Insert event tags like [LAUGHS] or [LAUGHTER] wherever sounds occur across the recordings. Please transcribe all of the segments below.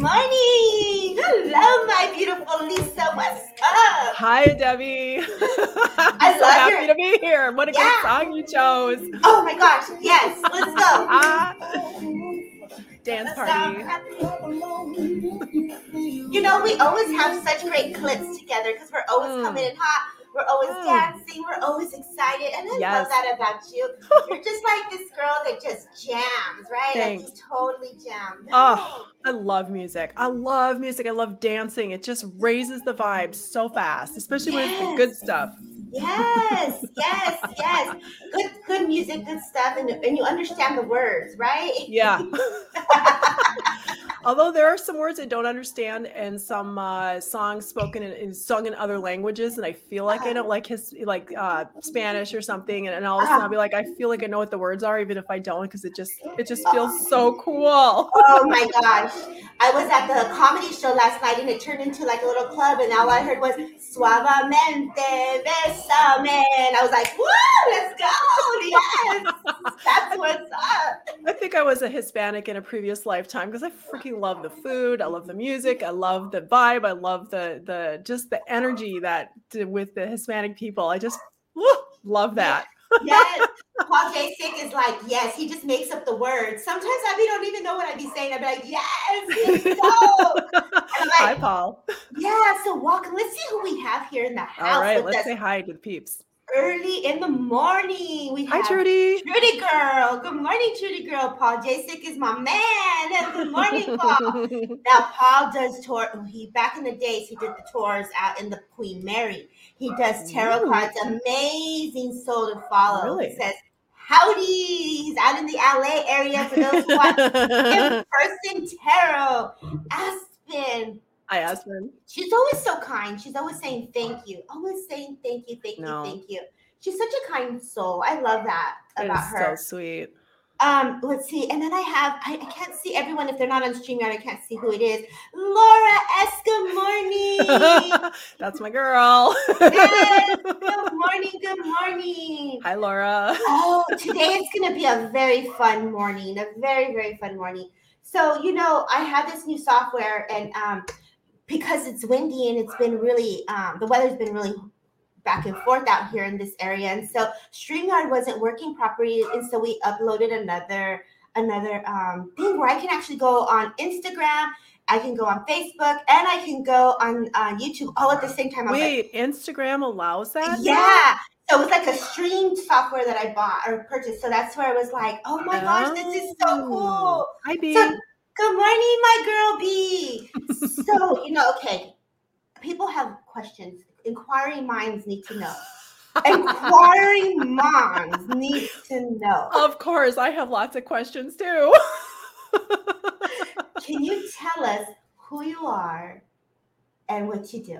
morning. Hello, my beautiful Lisa. What's up? Hi, Debbie. I'm [LAUGHS] so happy your- to be here. What a Yeah. great song you chose. Oh my gosh, yes, let's go. [LAUGHS] Ah, dance party. You know, we always have such great clips together because we're always Mm. coming in hot. We're always Mm. dancing. We're always excited. And I love that about you. You're just like this girl that just jams, right? Thanks. Like you totally jam. Oh, I love music. I love music. I love dancing. It just raises the vibes so fast, especially when it's the good stuff. Yes, yes, yes. Good, good music, good stuff, and, and you understand the words, right? Yeah. [LAUGHS] [LAUGHS] Although there are some words I don't understand and some uh, songs spoken in, in sung in other languages, and I feel like I don't like his like uh, Spanish or something, and, and all of a sudden I'll be like, I feel like I know what the words are, even if I don't, because it just it just feels so cool. Oh my gosh. I was at the comedy show last night and it turned into like a little club and all I heard was suavemente besame. And I was like, woo, let's go. Yes. That's what's up. I think I was a Hispanic in a previous lifetime because I freaking love the food, I love the music, I love the vibe, I love the the just the energy that with the Hispanic people. I just woo, love that. Yes. Paul Jasic is like, yes, he just makes up the words. Sometimes I be, don't even know what I'd be saying. I'd be like, yes, [LAUGHS] I'm Hi, Paul. yeah, so walk. Let's see who we have here in the house All right, let's us say hi to the peeps. early in the morning. We Hi, Trudy. Trudy girl. Good morning, Trudy girl. Paul Jasic is my man. [LAUGHS] Good morning, Paul. [LAUGHS] now Paul does tour. Oh, he back in the days he did the tours out in the Queen Mary. He does tarot cards. Amazing soul to follow. Really? He says howdy. He's out in the LA area for those who want [LAUGHS] in person tarot. Aspen. Hi, Aspen. She's always so kind. She's always saying thank you. Always saying thank you, thank No. you, thank you. She's such a kind soul. I love that It about her. so sweet. Um, let's see. And then I have I, I can't see everyone if they're not on StreamYard. I can't see who it is. Laura morning. [LAUGHS] That's my girl. yes. Good [LAUGHS] morning. Good morning. Hi, Laura. Oh, [LAUGHS] today is gonna be a very fun morning. A very, very fun morning. So, you know, I have this new software and um because it's windy and it's been really um the weather's been really back and forth out here in this area. And so StreamYard wasn't working properly. And so we uploaded another another um thing where I can actually go on Instagram, I can go on Facebook, and I can go on uh, YouTube all at the same time. I was like, Wait, Instagram allows that? now? yeah. So it was like a streamed software that I bought or purchased. So that's where I was like, oh my gosh, this is so Oh. cool. Hi, B. So good morning, my girl B. so, you know, okay. People have questions. Inquiring minds need to know. Inquiring [LAUGHS] minds need to know. of course, I have lots of questions too. [LAUGHS] Can you tell us who you are and what you do?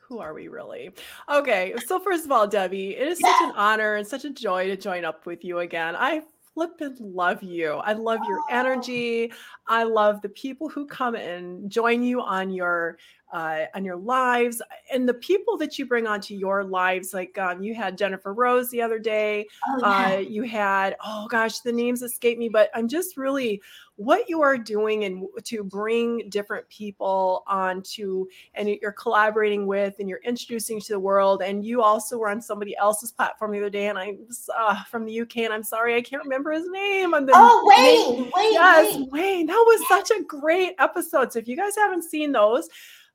Who are we really? Okay, so first of all, Debbie, it is such an honor and such a joy to join up with you again. I flippin' love you. I love your Oh. energy. I love the people who come and join you on your uh, on your lives and the people that you bring onto your lives. Like um, you had Jennifer Rose the other day. Oh, uh, you had oh gosh the names escape me but i'm just really what you are doing and to bring different people onto and you're collaborating with and you're introducing to the world and you also were on somebody else's platform the other day and i'm uh, from the uk and i'm sorry i can't remember his name I'm the oh, Wayne, Wayne, yes Wayne. wayne that was such a great episode so if you guys haven't seen those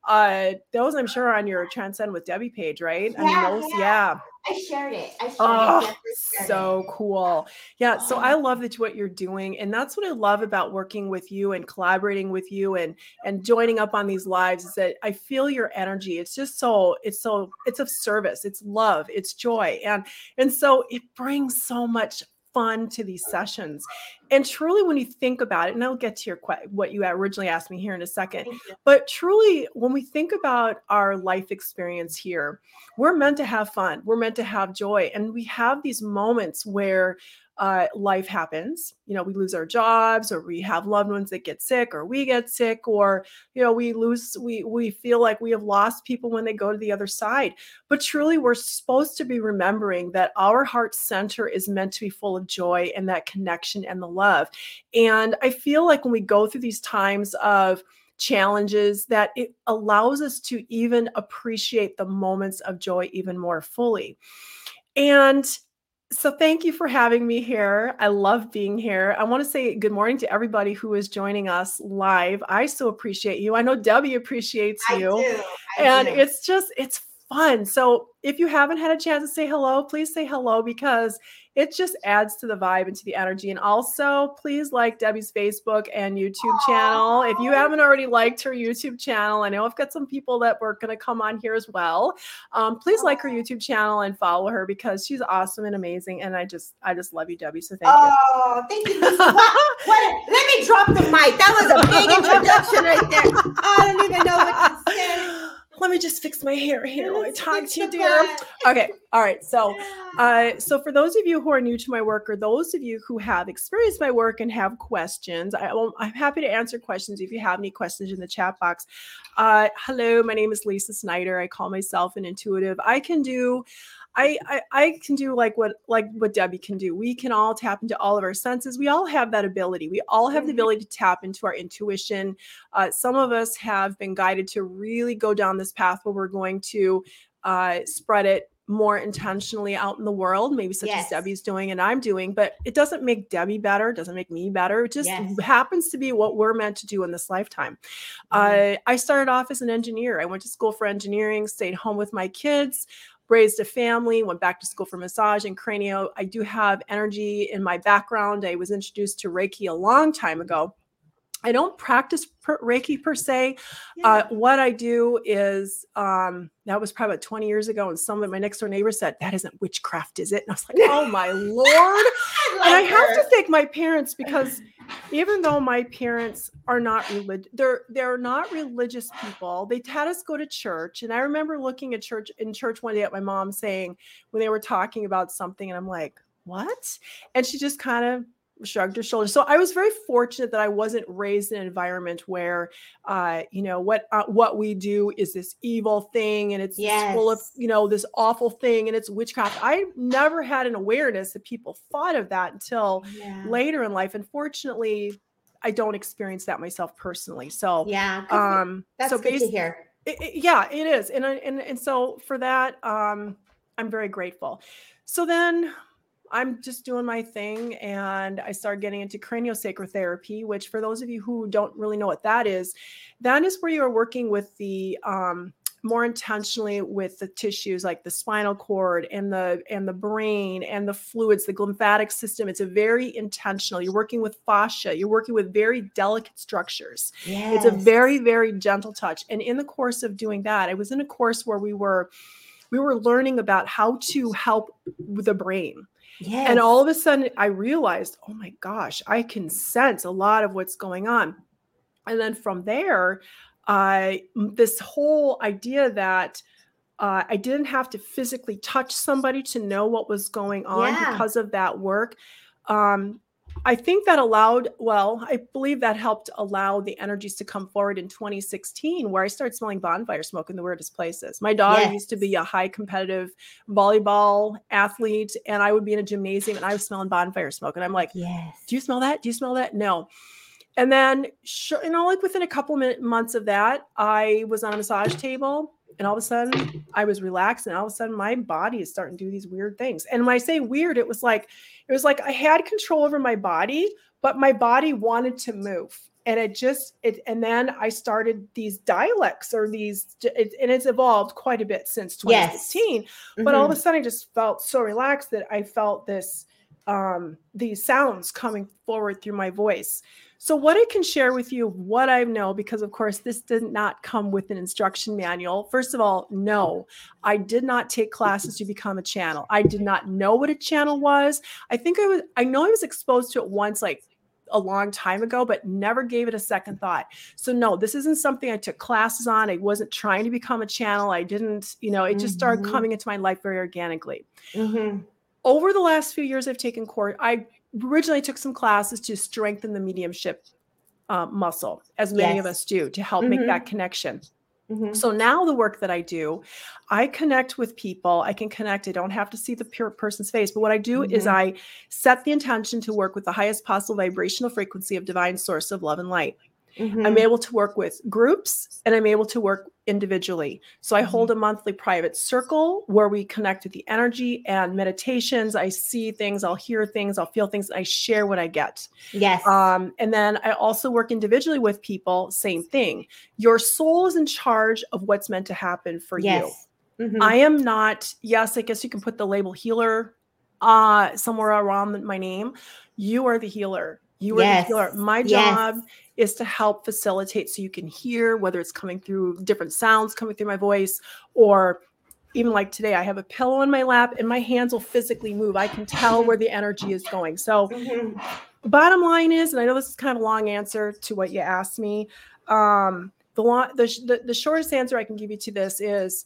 uh those i'm sure are on your transcend with debbie page right i mean Yeah, those yeah. yeah I shared it. I shared Oh, it. Shared it. so cool. Yeah. So. I love that what you're doing. And that's what I love about working with you and collaborating with you and and joining up on these lives is that I feel your energy. It's just so it's so it's of service, it's love, it's joy. And and so it brings so much fun to these sessions. And truly when you think about it, and I'll get to your que- what you originally asked me here in a second, but truly, when we think about our life experience here, we're meant to have fun. We're meant to have joy. And we have these moments where uh, life happens. You know, we lose our jobs, or we have loved ones that get sick, or we get sick, or you know, we lose. We we feel like we have lost people when they go to the other side. But truly, we're supposed to be remembering that our heart center is meant to be full of joy and that connection and the love. And I feel like when we go through these times of challenges that it allows us to even appreciate the moments of joy even more fully. And so thank you for having me here. I love being here. I want to say good morning to everybody who is joining us live. I so appreciate you. I know Debbie appreciates you. I I and do. it's just it's fun. So if you haven't had a chance to say hello, please say hello because it just adds to the vibe and to the energy. And also, please like Debbie's Facebook and YouTube channel. If you haven't already liked her YouTube channel, I know I've got some people that were going to come on here as well. Um, please like her YouTube channel and follow her because she's awesome and amazing. And I just, I just love you, Debbie. So thank oh, you. Oh, thank you. what, what, let me drop the mic. That was a big introduction right there. I don't even know what let me just fix my hair here while I talk to you, dear. [LAUGHS] Okay. All right. So, uh, so for those of you who are new to my work, or those of you who have experienced my work and have questions, I, am happy to answer questions if you have any questions in the chat box. Uh, hello, my name is Lisa Snyder. I call myself an intuitive. I can do I, I, I can do like what like what Debbie can do. We can all tap into all of our senses. We all have that ability. We all have the mm-hmm. ability to tap into our intuition. Uh, some of us have been guided to really go down this path where we're going to uh, spread it more intentionally out in the world, maybe such yes. as Debbie's doing and I'm doing, but it doesn't make Debbie better, it doesn't make me better. It just yes. happens to be what we're meant to do in this lifetime. Mm-hmm. Uh, I started off as an engineer. I went to school for engineering, stayed home with my kids raised a family, went back to school for massage and cranio. I do have energy in my background. I was introduced to Reiki a long time ago. I don't practice per, Reiki per se. Yeah. Uh, what I do is um, that was probably about 20 years ago, and some of my next door neighbors said, That isn't witchcraft, is it? And I was like, [LAUGHS] Oh my Lord. I and I have to thank my parents because [LAUGHS] even though my parents are not religious, they're they're not religious people. They had us go to church. And I remember looking at church in church one day at my mom saying when they were talking about something, and I'm like, what? And she just kind of shrugged her shoulders. So I was very fortunate that I wasn't raised in an environment where, uh, you know, what uh, what we do is this evil thing and it's yes. full of, you know, this awful thing and it's witchcraft. I never had an awareness that people thought of that until yeah. later in life. Unfortunately, I don't experience that myself personally. So yeah, um, that's so good to hear. It, it, yeah, it is, and and and so for that, um, I'm very grateful. So then I'm just doing my thing and I started getting into craniosacral therapy, which for those of you who don't really know what that is, that is where you are working with the um, more intentionally with the tissues like the spinal cord and the and the brain and the fluids the lymphatic system. It's a very intentional. You're working with fascia. You're working with very delicate structures. Yes. it's a very very gentle touch. And in the course of doing that i was in a course where we were we were learning about how to help the brain Yes. And all of a sudden, I realized, oh my gosh, I can sense a lot of what's going on. And then from there, I this whole idea that uh, I didn't have to physically touch somebody to know what was going on yeah. because of that work. Um, I think that allowed, well, I believe that helped allow the energies to come forward in 2016, where I started smelling bonfire smoke in the weirdest places. My daughter yes. used to be a high competitive volleyball athlete, and I would be in a gymnasium and I was smelling bonfire smoke. And I'm like, yes. Do you smell that? Do you smell that? No. And then, you know, like within a couple minute, months of that, I was on a massage table and all of a sudden I was relaxed and all of a sudden my body is starting to do these weird things. And when I say weird, it was like it was like I had control over my body, but my body wanted to move. And it just it and then I started these dialects or these it, and it's evolved quite a bit since 2016. Yes. Mm-hmm. But all of a mm-hmm. sudden I just felt so relaxed that I felt this um these sounds coming forward through my voice. So, what I can share with you, what I know, because of course, this did not come with an instruction manual. First of all, no, I did not take classes to become a channel. I did not know what a channel was. I think I was, I know I was exposed to it once, like a long time ago, but never gave it a second thought. So, no, this isn't something I took classes on. I wasn't trying to become a channel. I didn't, you know, it just started mm-hmm. coming into my life very organically. Mm-hmm. Over the last few years, I've taken court, I originally took some classes to strengthen the mediumship uh, muscle, as many yes. of us do, to help mm-hmm. make that connection. Mm-hmm. So now the work that I do, I connect with people. I can connect. I don't have to see the person's face. But what I do mm-hmm. is I set the intention to work with the highest possible vibrational frequency of divine source of love and light. Mm-hmm. I'm able to work with groups and I'm able to work individually. So I mm-hmm. hold a monthly private circle where we connect with the energy and meditations. I see things, I'll hear things, I'll feel things, I share what I get. Yes. Um, and then I also work individually with people, same thing. Your soul is in charge of what's meant to happen for yes. you. Mm-hmm. I am not, yes, I guess you can put the label healer uh somewhere around my name. You are the healer. You are yes. the healer. My job yes is to help facilitate so you can hear whether it's coming through different sounds coming through my voice or even like today, I have a pillow in my lap and my hands will physically move. I can tell where the energy is going. So, mm-hmm. bottom line is, and I know this is kind of a long answer to what you asked me. Um, the, long, the, the, the shortest answer I can give you to this is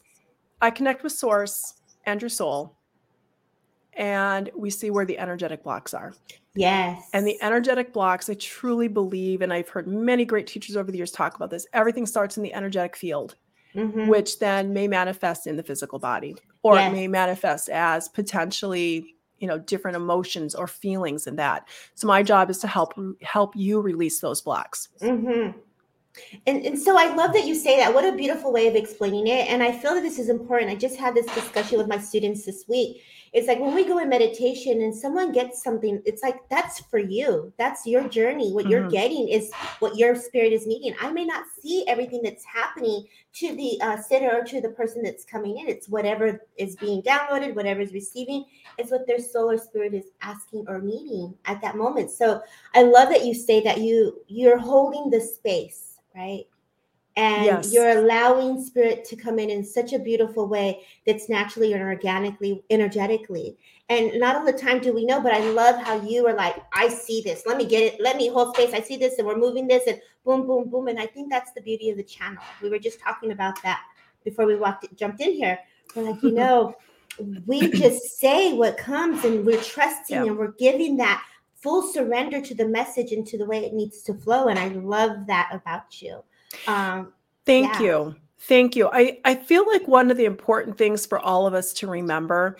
I connect with Source and your soul, and we see where the energetic blocks are. Yes. And the energetic blocks, I truly believe, and I've heard many great teachers over the years talk about this, everything starts in the energetic field, mm-hmm. which then may manifest in the physical body, or yes. it may manifest as potentially you know different emotions or feelings in that so my job is to help help you release those blocks mm-hmm. and, and so i love that you say that what a beautiful way of explaining it and i feel that this is important i just had this discussion with my students this week it's like when we go in meditation and someone gets something it's like that's for you. That's your journey. What mm-hmm. you're getting is what your spirit is needing. I may not see everything that's happening to the uh, sitter or to the person that's coming in. It's whatever is being downloaded whatever is receiving it's what their solar spirit is asking or needing at that moment. So i love that you say that you you're holding the space right and yes. you're allowing spirit to come in in such a beautiful way that's naturally and organically energetically. And not all the time do we know but i love how you are like i see this. Let me get it. Let me hold space. I see this and we're moving this and boom boom boom. And i think that's the beauty of the channel. We were just talking about that before we walked jumped in here. We're like you [LAUGHS] know we just say what comes and we're trusting yeah. and we're giving that full surrender to the message and to the way it needs to flow. And i love that about you um, Thank yeah. you. Thank you. I, I feel like one of the important things for all of us to remember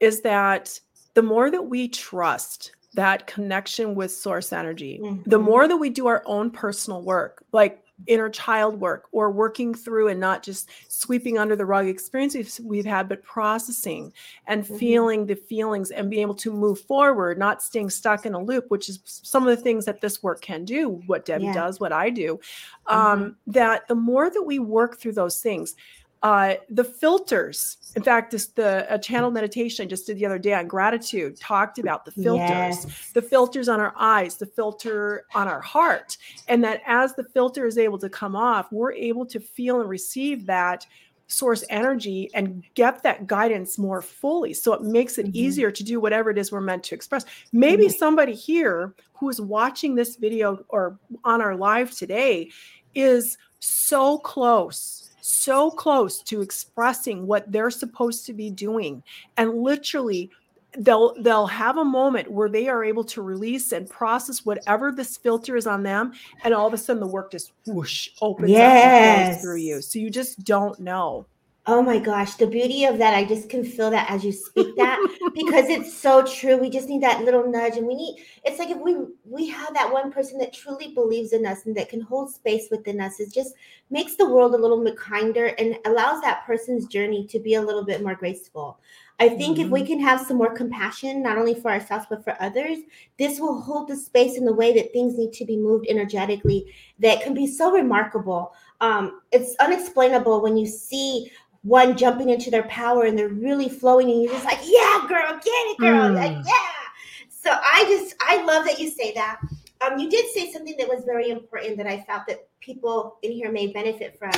is that the more that we trust that connection with source energy, mm-hmm. the more that we do our own personal work, like inner child work or working through and not just sweeping under the rug experiences we've had, but processing and mm-hmm. feeling the feelings and being able to move forward, not staying stuck in a loop, which is some of the things that this work can do, what Debbie yeah. does, what I do. Mm-hmm. Um, that the more that we work through those things, uh, the filters. In fact, this the a channel meditation I just did the other day on gratitude talked about the filters, yes. the filters on our eyes, the filter on our heart, and that as the filter is able to come off, we're able to feel and receive that source energy and get that guidance more fully. So it makes it mm-hmm. easier to do whatever it is we're meant to express. Maybe mm-hmm. somebody here who is watching this video or on our live today is so close so close to expressing what they're supposed to be doing. And literally they'll they'll have a moment where they are able to release and process whatever this filter is on them and all of a sudden the work just whoosh opens yes. up and through you. So you just don't know Oh my gosh, the beauty of that, I just can feel that as you speak that because it's [LAUGHS] so true. We just need that little nudge and we need it's like if we we have that one person that truly believes in us and that can hold space within us, it just makes the world a little bit kinder and allows that person's journey to be a little bit more graceful. I think mm-hmm. if we mm-hmm. can have some more compassion, not only for ourselves, but for others, this will hold the space in the way that things need to be moved energetically that can be so remarkable. Um, it's unexplainable when you see one jumping into their power and they're really flowing and you're just like yeah girl get it girl mm. like yeah so i just i love that you say that um you did say something that was very important that i felt that people in here may benefit from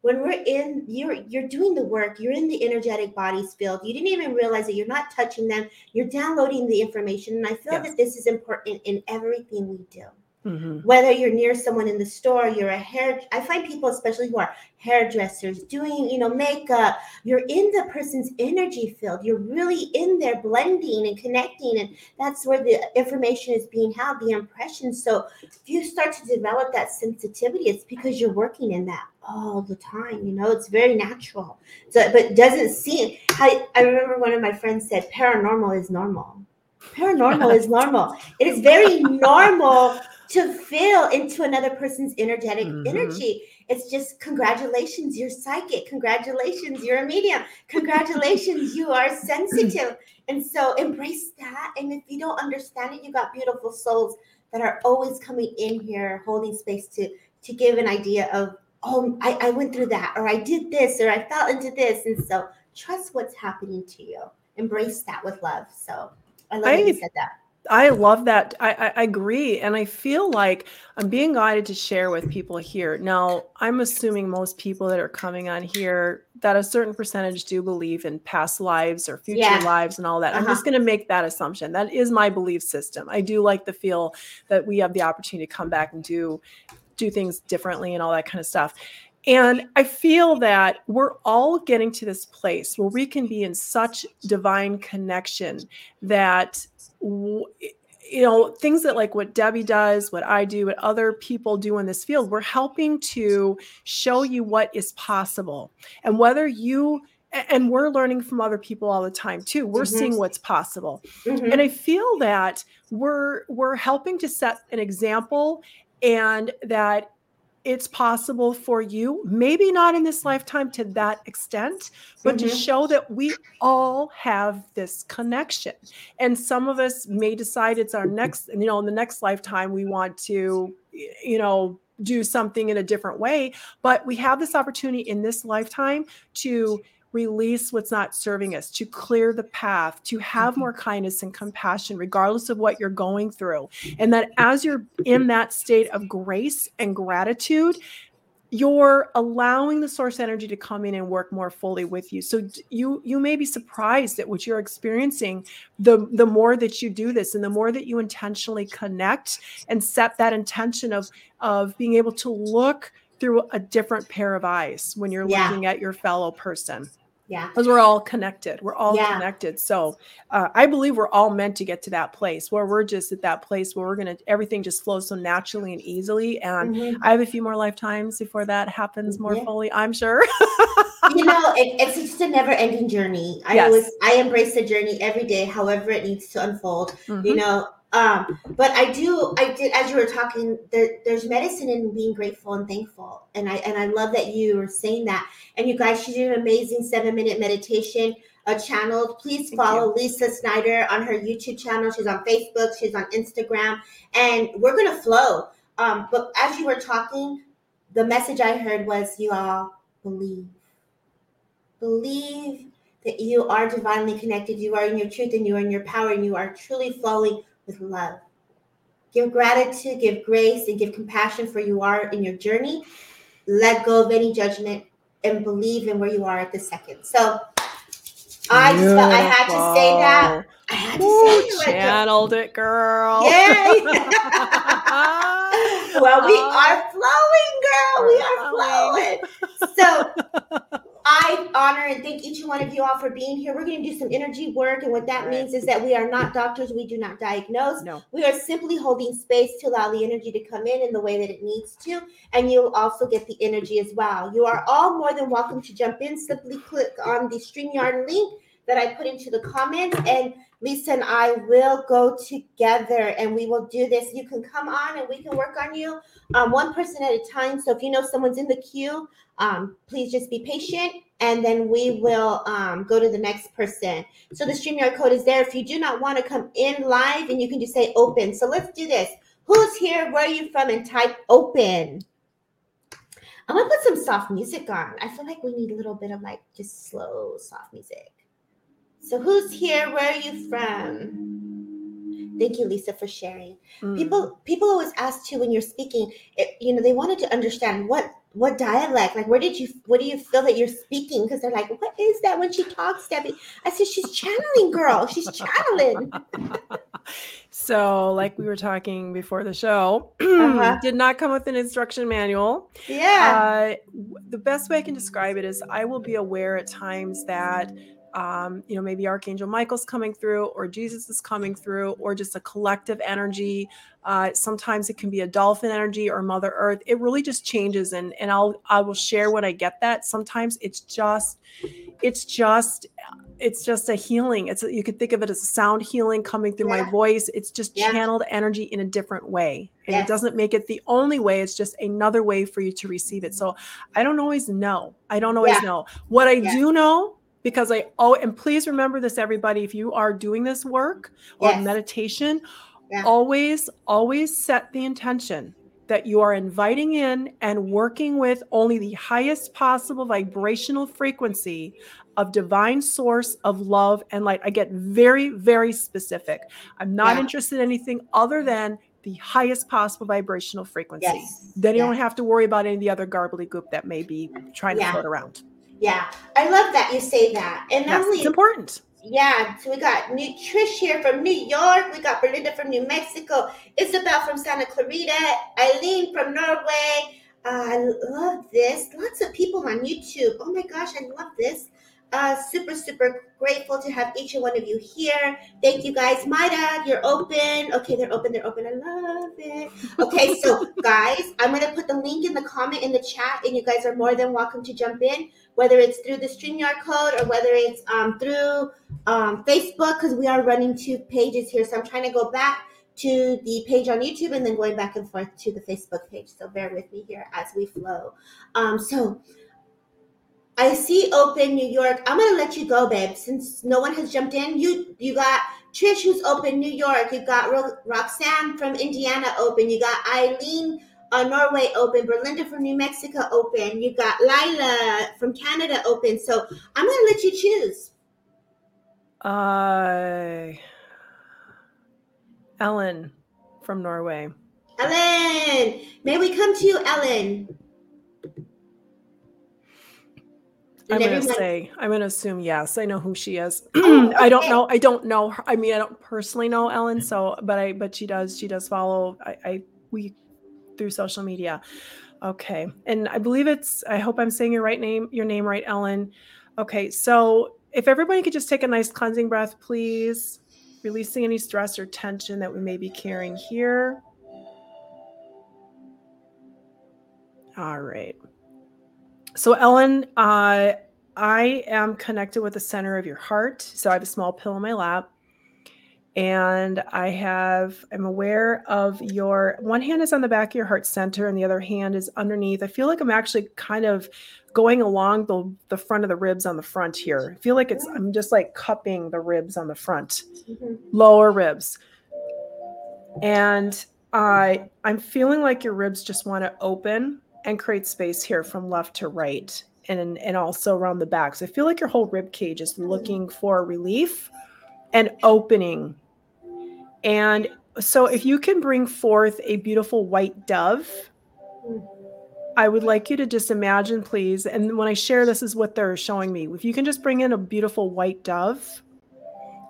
when we're in you're you're doing the work you're in the energetic bodies field you didn't even realize that you're not touching them you're downloading the information and i feel yes. that this is important in everything we do Mm-hmm. Whether you're near someone in the store, you're a hair. I find people, especially who are hairdressers, doing you know makeup. You're in the person's energy field. You're really in there, blending and connecting, and that's where the information is being held, the impression. So if you start to develop that sensitivity, it's because you're working in that all the time. You know, it's very natural. So, but doesn't seem. I, I remember one of my friends said, "Paranormal is normal." Paranormal is [LAUGHS] normal. It is very normal to feel into another person's energetic Mhm. energy. It's just congratulations, you're psychic. Congratulations, you're a medium. Congratulations, you are sensitive. [LAUGHS] And so embrace that. And if you don't understand it, you got beautiful souls that are always coming in here, holding space to to give an idea of, oh, I, I went through that, or I did this, or I fell into this. And so trust what's happening to you. Embrace that with love. So I love that you said that. I love that. I, I, agree. And I feel like I'm being guided to share with people here. Now, I'm assuming most people that are coming on here that a certain percentage do believe in past lives or future Yeah. lives and all that. I'm Uh-huh. just going to make that assumption. That is my belief system. I do like the feel that we have the opportunity to come back and do do things differently and all that kind of stuff. And I feel that we're all getting to this place where we can be in such divine connection that you know things that like what debbie does what i do what other people do in this field we're helping to show you what is possible and whether you and we're learning from other people all the time too we're Mhm. seeing what's possible Mhm. and i feel that we're we're helping to set an example and that it's possible for you maybe not in this lifetime to that extent but to Mhm. show that we all have this connection and some of us may decide it's our next you know in the next lifetime we want to you know do something in a different way but we have this opportunity in this lifetime to release what's not serving us to clear the path to have Mhm. more kindness and compassion regardless of what you're going through and that as you're in that state of grace and gratitude you're allowing the source energy to come in and work more fully with you so you you may be surprised at what you're experiencing the the more that you do this and the more that you intentionally connect and set that intention of of being able to look through a different pair of eyes when you're Yeah. looking at your fellow person yeah. because we're all connected we're all Yeah. connected so uh, i believe we're all meant to get to that place where we're just at that place where we're gonna everything just flows so naturally and easily and Mhm. I have a few more lifetimes before that happens more Yeah. fully, I'm sure. you [LAUGHS] know, it, it's just a never-ending journey. I Yes. always, I embrace the journey every day, however it needs to unfold. You Mhm. know, um, but I do, I did, as you were talking, there, there's medicine in being grateful and thankful, and I and I love that you were saying that. And you guys, she did an amazing seven-minute meditation. Uh, channeled. Please Thank follow Lisa Snyder on her YouTube channel. She's on Facebook. She's on Instagram, and we're gonna flow. Um, but as you were talking, the message I heard was, "You all believe." believe that you are divinely connected, you are in your truth, and you are in your power, and you are truly flowing with love. Give gratitude, give grace, and give compassion for you are in your journey. Let go of any judgment and believe in where you are at the second. So I just felt I had to say that. I had to Ooh, say that. channeled it, girl. Yay! [LAUGHS] well, we are flowing, girl. We are flowing. So [LAUGHS] I honor and thank each and one of you all for being here. We're going to do some energy work. And what that means is that we are not doctors. We do not diagnose. No. We are simply holding space to allow the energy to come in in the way that it needs to. And you'll also get the energy as well. You are all more than welcome to jump in. Simply click on the StreamYard link that I put into the comments. And Lisa and I will go together and we will do this. You can come on and we can work on you um, one person at a time. So if you know someone's in the queue, um, please just be patient and then we will um, go to the next person. So the StreamYard code is there. If you do not want to come in live, and you can just say open. So let's do this. Who's here? Where are you from? And type open. I'm gonna put some soft music on. I feel like we need a little bit of like just slow, soft music. So who's here? Where are you from? Thank you, Lisa, for sharing Mm. people people always ask too when you're speaking it, you know they wanted to understand what what dialect? Like where did you what do you feel that you're speaking? Because they're like what is that when she talks debbie? I said she's channeling girl. She's channeling. [LAUGHS] So, like we were talking before the show, Uh-huh. [CLEARS THROAT] did not come with an instruction manual. yeah. Uh, the best way I can describe it is I will be aware at times that um, you know, maybe Archangel Michael's coming through, or Jesus is coming through, or just a collective energy. Uh, sometimes it can be a dolphin energy or Mother Earth. It really just changes, and and I'll I will share when I get that. Sometimes it's just, it's just it's just a healing. It's you could think of it as a sound healing coming through yeah. my voice. It's just yeah. channeled energy in a different way. And it doesn't make it the only way. It's just another way for you to receive it. So I don't always know. I don't always yeah. know. What I do know because I oh and please remember this everybody if you are doing this work or yes. meditation always always set the intention that you are inviting in and working with only the highest possible vibrational frequency of divine source of love and light. I get very, very specific. I'm not yeah. interested in anything other than the highest possible vibrational frequency. Yes. Then you yeah. don't have to worry about any of the other garbly goop that may be trying yeah. to float around. Yeah, I love that you say that. And yes, important. Yeah, so we got new Trish here from New York. We got Belinda from New Mexico. Isabel from Santa Clarita. Eileen from Norway. Uh, I love this. Lots of people on YouTube. Oh my gosh, I love this. Uh, super, super grateful to have each and one of you here. Thank you guys. Maida, you're open. Okay, they're open. They're open. I love it. Okay, so [LAUGHS] guys, I'm going to put the link in the comment in the chat, and you guys are more than welcome to jump in, whether it's through the StreamYard code or whether it's um, through um, Facebook, because we are running two pages here. So I'm trying to go back to the page on YouTube and then going back and forth to the Facebook page. So bear with me here as we flow. Um, so, I see open New York. I'm gonna let you go, babe. Since no one has jumped in, you you got Trish who's open New York. You got Ro- Roxanne from Indiana open. You got Eileen uh, Norway open. Belinda from New Mexico open. You got Lila from Canada open. So I'm gonna let you choose. Uh, Ellen from Norway. Ellen, may we come to you, Ellen? I'm going to say, I'm going to assume yes. I know who she is. [CLEARS THROAT] Oh, okay. I don't know. I don't know her. I mean, I don't personally know Ellen. So, but I, but she does, she does follow, I, I, we through social media. Okay. And I believe it's, I hope I'm saying your right name, your name right, Ellen. Okay. So if everybody could just take a nice cleansing breath, please, releasing any stress or tension that we may be carrying here. All right. So, Ellen, uh, I am connected with the center of your heart. So, I have a small pill in my lap. And I have, I'm aware of your one hand is on the back of your heart center, and the other hand is underneath. I feel like I'm actually kind of going along the, the front of the ribs on the front here. I feel like it's, I'm just like cupping the ribs on the front, mm-hmm. lower ribs. And I, I'm feeling like your ribs just want to open and create space here from left to right and and also around the back. So I feel like your whole rib cage is looking for relief and opening. And so if you can bring forth a beautiful white dove, I would like you to just imagine, please. And when I share this is what they're showing me. If you can just bring in a beautiful white dove,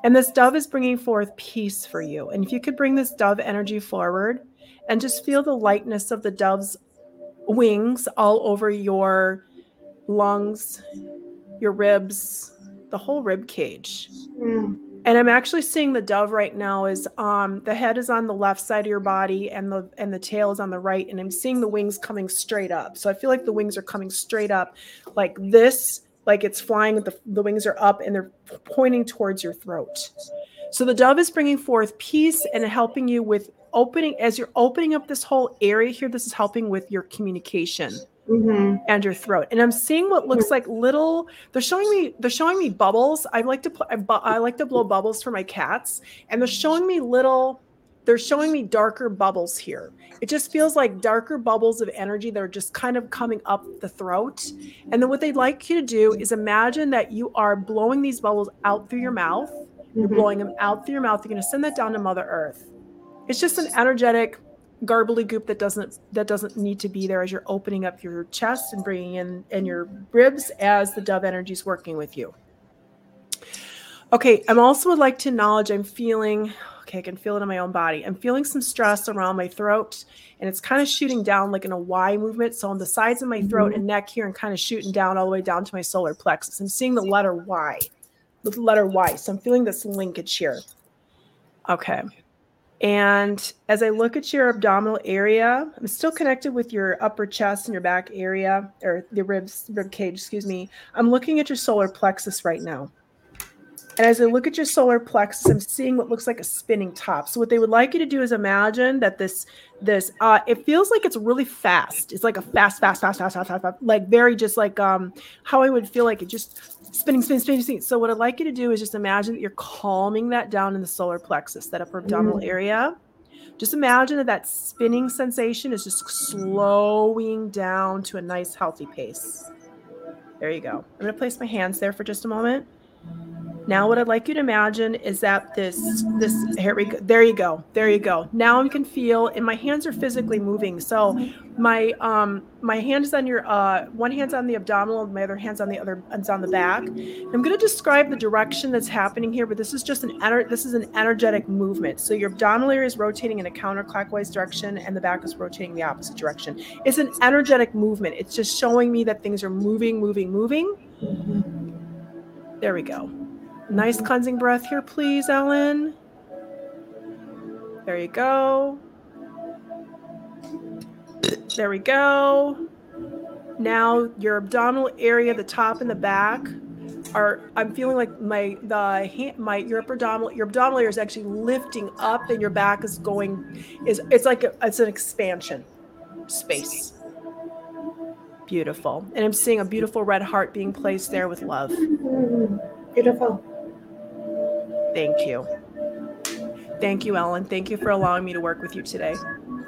and this dove is bringing forth peace for you. And if you could bring this dove energy forward and just feel the lightness of the dove's wings all over your lungs, your ribs, the whole rib cage. Mm. And I'm actually seeing the dove right now is um the head is on the left side of your body and the and the tail is on the right and I'm seeing the wings coming straight up. So I feel like the wings are coming straight up like this like it's flying the, the wings are up and they're pointing towards your throat. So the dove is bringing forth peace and helping you with opening as you're opening up this whole area here this is helping with your communication mm-hmm. and your throat and i'm seeing what looks like little they're showing me they're showing me bubbles i like to put I, I like to blow bubbles for my cats and they're showing me little they're showing me darker bubbles here. It just feels like darker bubbles of energy that are just kind of coming up the throat. And then what they'd like you to do is imagine that you are blowing these bubbles out through your mouth. You're mm-hmm. blowing them out through your mouth. You're going to send that down to Mother Earth it's just an energetic garbly goop that doesn't that doesn't need to be there as you're opening up your chest and bringing in and your ribs as the dove energy is working with you okay i'm also would like to acknowledge i'm feeling okay i can feel it in my own body i'm feeling some stress around my throat and it's kind of shooting down like in a y movement so on the sides of my throat mm-hmm. and neck here and kind of shooting down all the way down to my solar plexus i'm seeing the letter y the letter Y. So I'm feeling this linkage here. Okay. And as I look at your abdominal area, I'm still connected with your upper chest and your back area, or the ribs, rib cage, excuse me. I'm looking at your solar plexus right now. And as I look at your solar plexus, I'm seeing what looks like a spinning top. So what they would like you to do is imagine that this, this, uh, it feels like it's really fast. It's like a fast, fast, fast, fast, fast, fast, fast like very just like um how I would feel like it just spinning, spinning, spinning, spinning. So what I'd like you to do is just imagine that you're calming that down in the solar plexus, that upper abdominal mm. area. Just imagine that that spinning sensation is just slowing down to a nice, healthy pace. There you go. I'm going to place my hands there for just a moment. Now, what I'd like you to imagine is that this, this, here we go. There you go. There you go. Now I can feel, and my hands are physically moving. So my, um, my hand is on your, uh, one hand's on the abdominal, my other hand's on the other, it's on the back. I'm going to describe the direction that's happening here, but this is just an, ener- this is an energetic movement. So your abdominal area is rotating in a counterclockwise direction and the back is rotating the opposite direction. It's an energetic movement. It's just showing me that things are moving, moving, moving. There we go. Nice cleansing breath here, please, Ellen. There you go. There we go. Now your abdominal area, the top and the back, are. I'm feeling like my the hand, my your abdominal your abdominal area is actually lifting up, and your back is going. Is it's like a, it's an expansion space. Beautiful, and I'm seeing a beautiful red heart being placed there with love. Beautiful. Thank you. Thank you, Ellen. Thank you for allowing me to work with you today.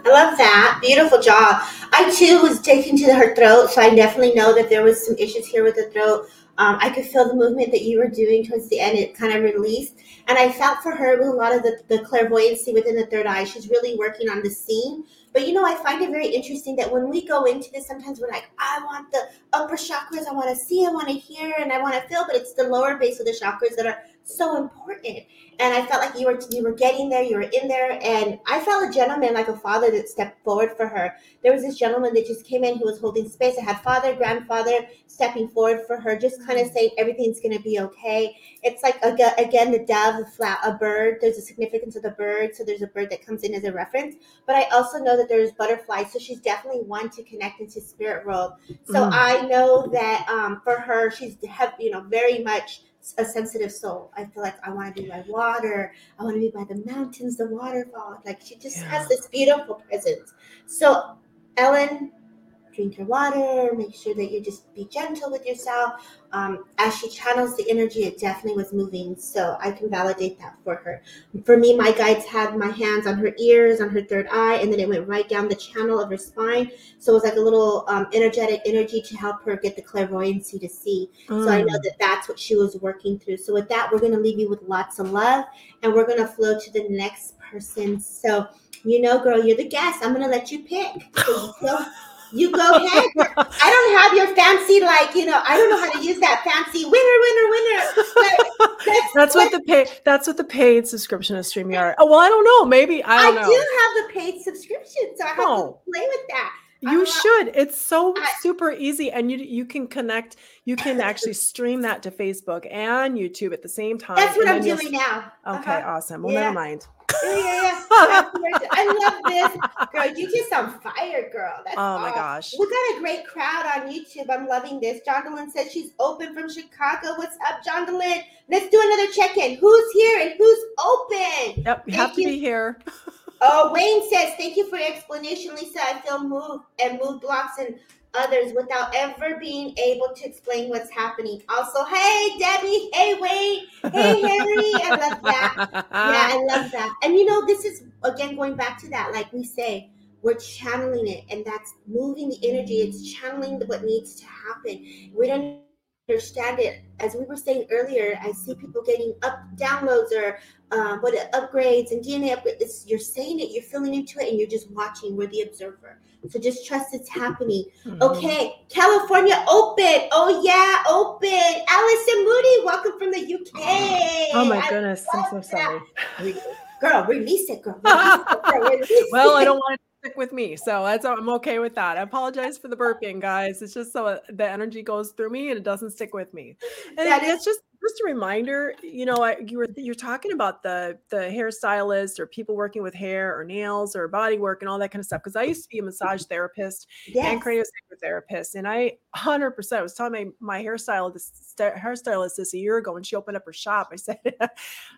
I love that. Beautiful job. I too was taken to her throat, so I definitely know that there was some issues here with the throat. Um, I could feel the movement that you were doing towards the end. It kind of released. And I felt for her with a lot of the, the clairvoyancy within the third eye. She's really working on the scene. But you know, I find it very interesting that when we go into this, sometimes we're like, I want the upper chakras, I want to see, I want to hear, and I want to feel, but it's the lower base of the chakras that are so important. And I felt like you were you were getting there, you were in there, and I felt a gentleman like a father that stepped forward for her. There was this gentleman that just came in who was holding space. I had father, grandfather stepping forward for her, just kind of saying everything's going to be okay. It's like again the dove, the flat, a bird. There's a significance of the bird, so there's a bird that comes in as a reference. But I also know that there's butterflies, so she's definitely one to connect into spirit world. So mm. I know that um, for her, she's have you know very much a sensitive soul. I feel like I want to be by water. I want to be by the mountains, the waterfall. Like she just yeah. has this beautiful presence. So, Ellen, drink your water. Make sure that you just be gentle with yourself um, as she channels the energy, it definitely was moving. So I can validate that for her. For me, my guides had my hands on her ears, on her third eye, and then it went right down the channel of her spine. So it was like a little um, energetic energy to help her get the clairvoyancy to see. Mm. So I know mm. that that's what she was working through. So with that, we're going to leave you with lots of love, and we're going to flow to the next person. So you know, girl, you're the guest. I'm going to let you pick. So [LAUGHS] you go ahead. I don't have your fancy, like, you know, I don't know how to use that fancy winner, winner, winner. that's, that's what the pay that's what the paid subscription of StreamYard. Oh well, I don't know. Maybe I don't I know. do have the paid subscription, so I have oh. to play with that. You should. It's so I, super easy, and you you can connect. You can actually stream that to Facebook and YouTube at the same time. That's what I'm doing now. Okay, uh-huh. awesome. Well, yeah. never mind. Yeah, yeah, yeah. [LAUGHS] I love this, girl. You just on fire, girl. That's oh my gosh. We got a great crowd on YouTube. I'm loving this. Jondalyn says she's open from Chicago. What's up, Jondalyn? Let's do another check-in. Who's here and who's open? Yep, you have to be here. Oh, Wayne says, thank you for your explanation, Lisa. I feel moved and mood blocks and others without ever being able to explain what's happening. Also, hey, Debbie. Hey, Wayne. Hey, Harry, I love that. Yeah, I love that. And you know, this is, again, going back to that, like we say, we're channeling it, and that's moving the energy. It's channeling what needs to happen. We don't understand it. As we were saying earlier, I see people getting up downloads or um, what upgrades and DNA upgrades. you're saying it, you're feeling into it, and you're just watching. We're the observer. So just trust it's happening. Mm-hmm. Okay, California open. Oh yeah, open. Allison Moody, welcome from the UK. Oh my goodness, I'm so sorry. Girl, release it, girl. [LAUGHS] Release it, girl. [LAUGHS] Release well, I don't want stick with me. So that's I'm okay with that. I apologize for the burping, guys. It's just so uh, the energy goes through me and it doesn't stick with me. And it's just just a reminder, you know, I, you were you're talking about the the hairstylist or people working with hair or nails or body work and all that kind of stuff. Because I used to be a massage therapist yes. and craniosacral therapist, and I 100 percent was telling my my hairstylist hairstylist this a year ago when she opened up her shop. I said, [LAUGHS]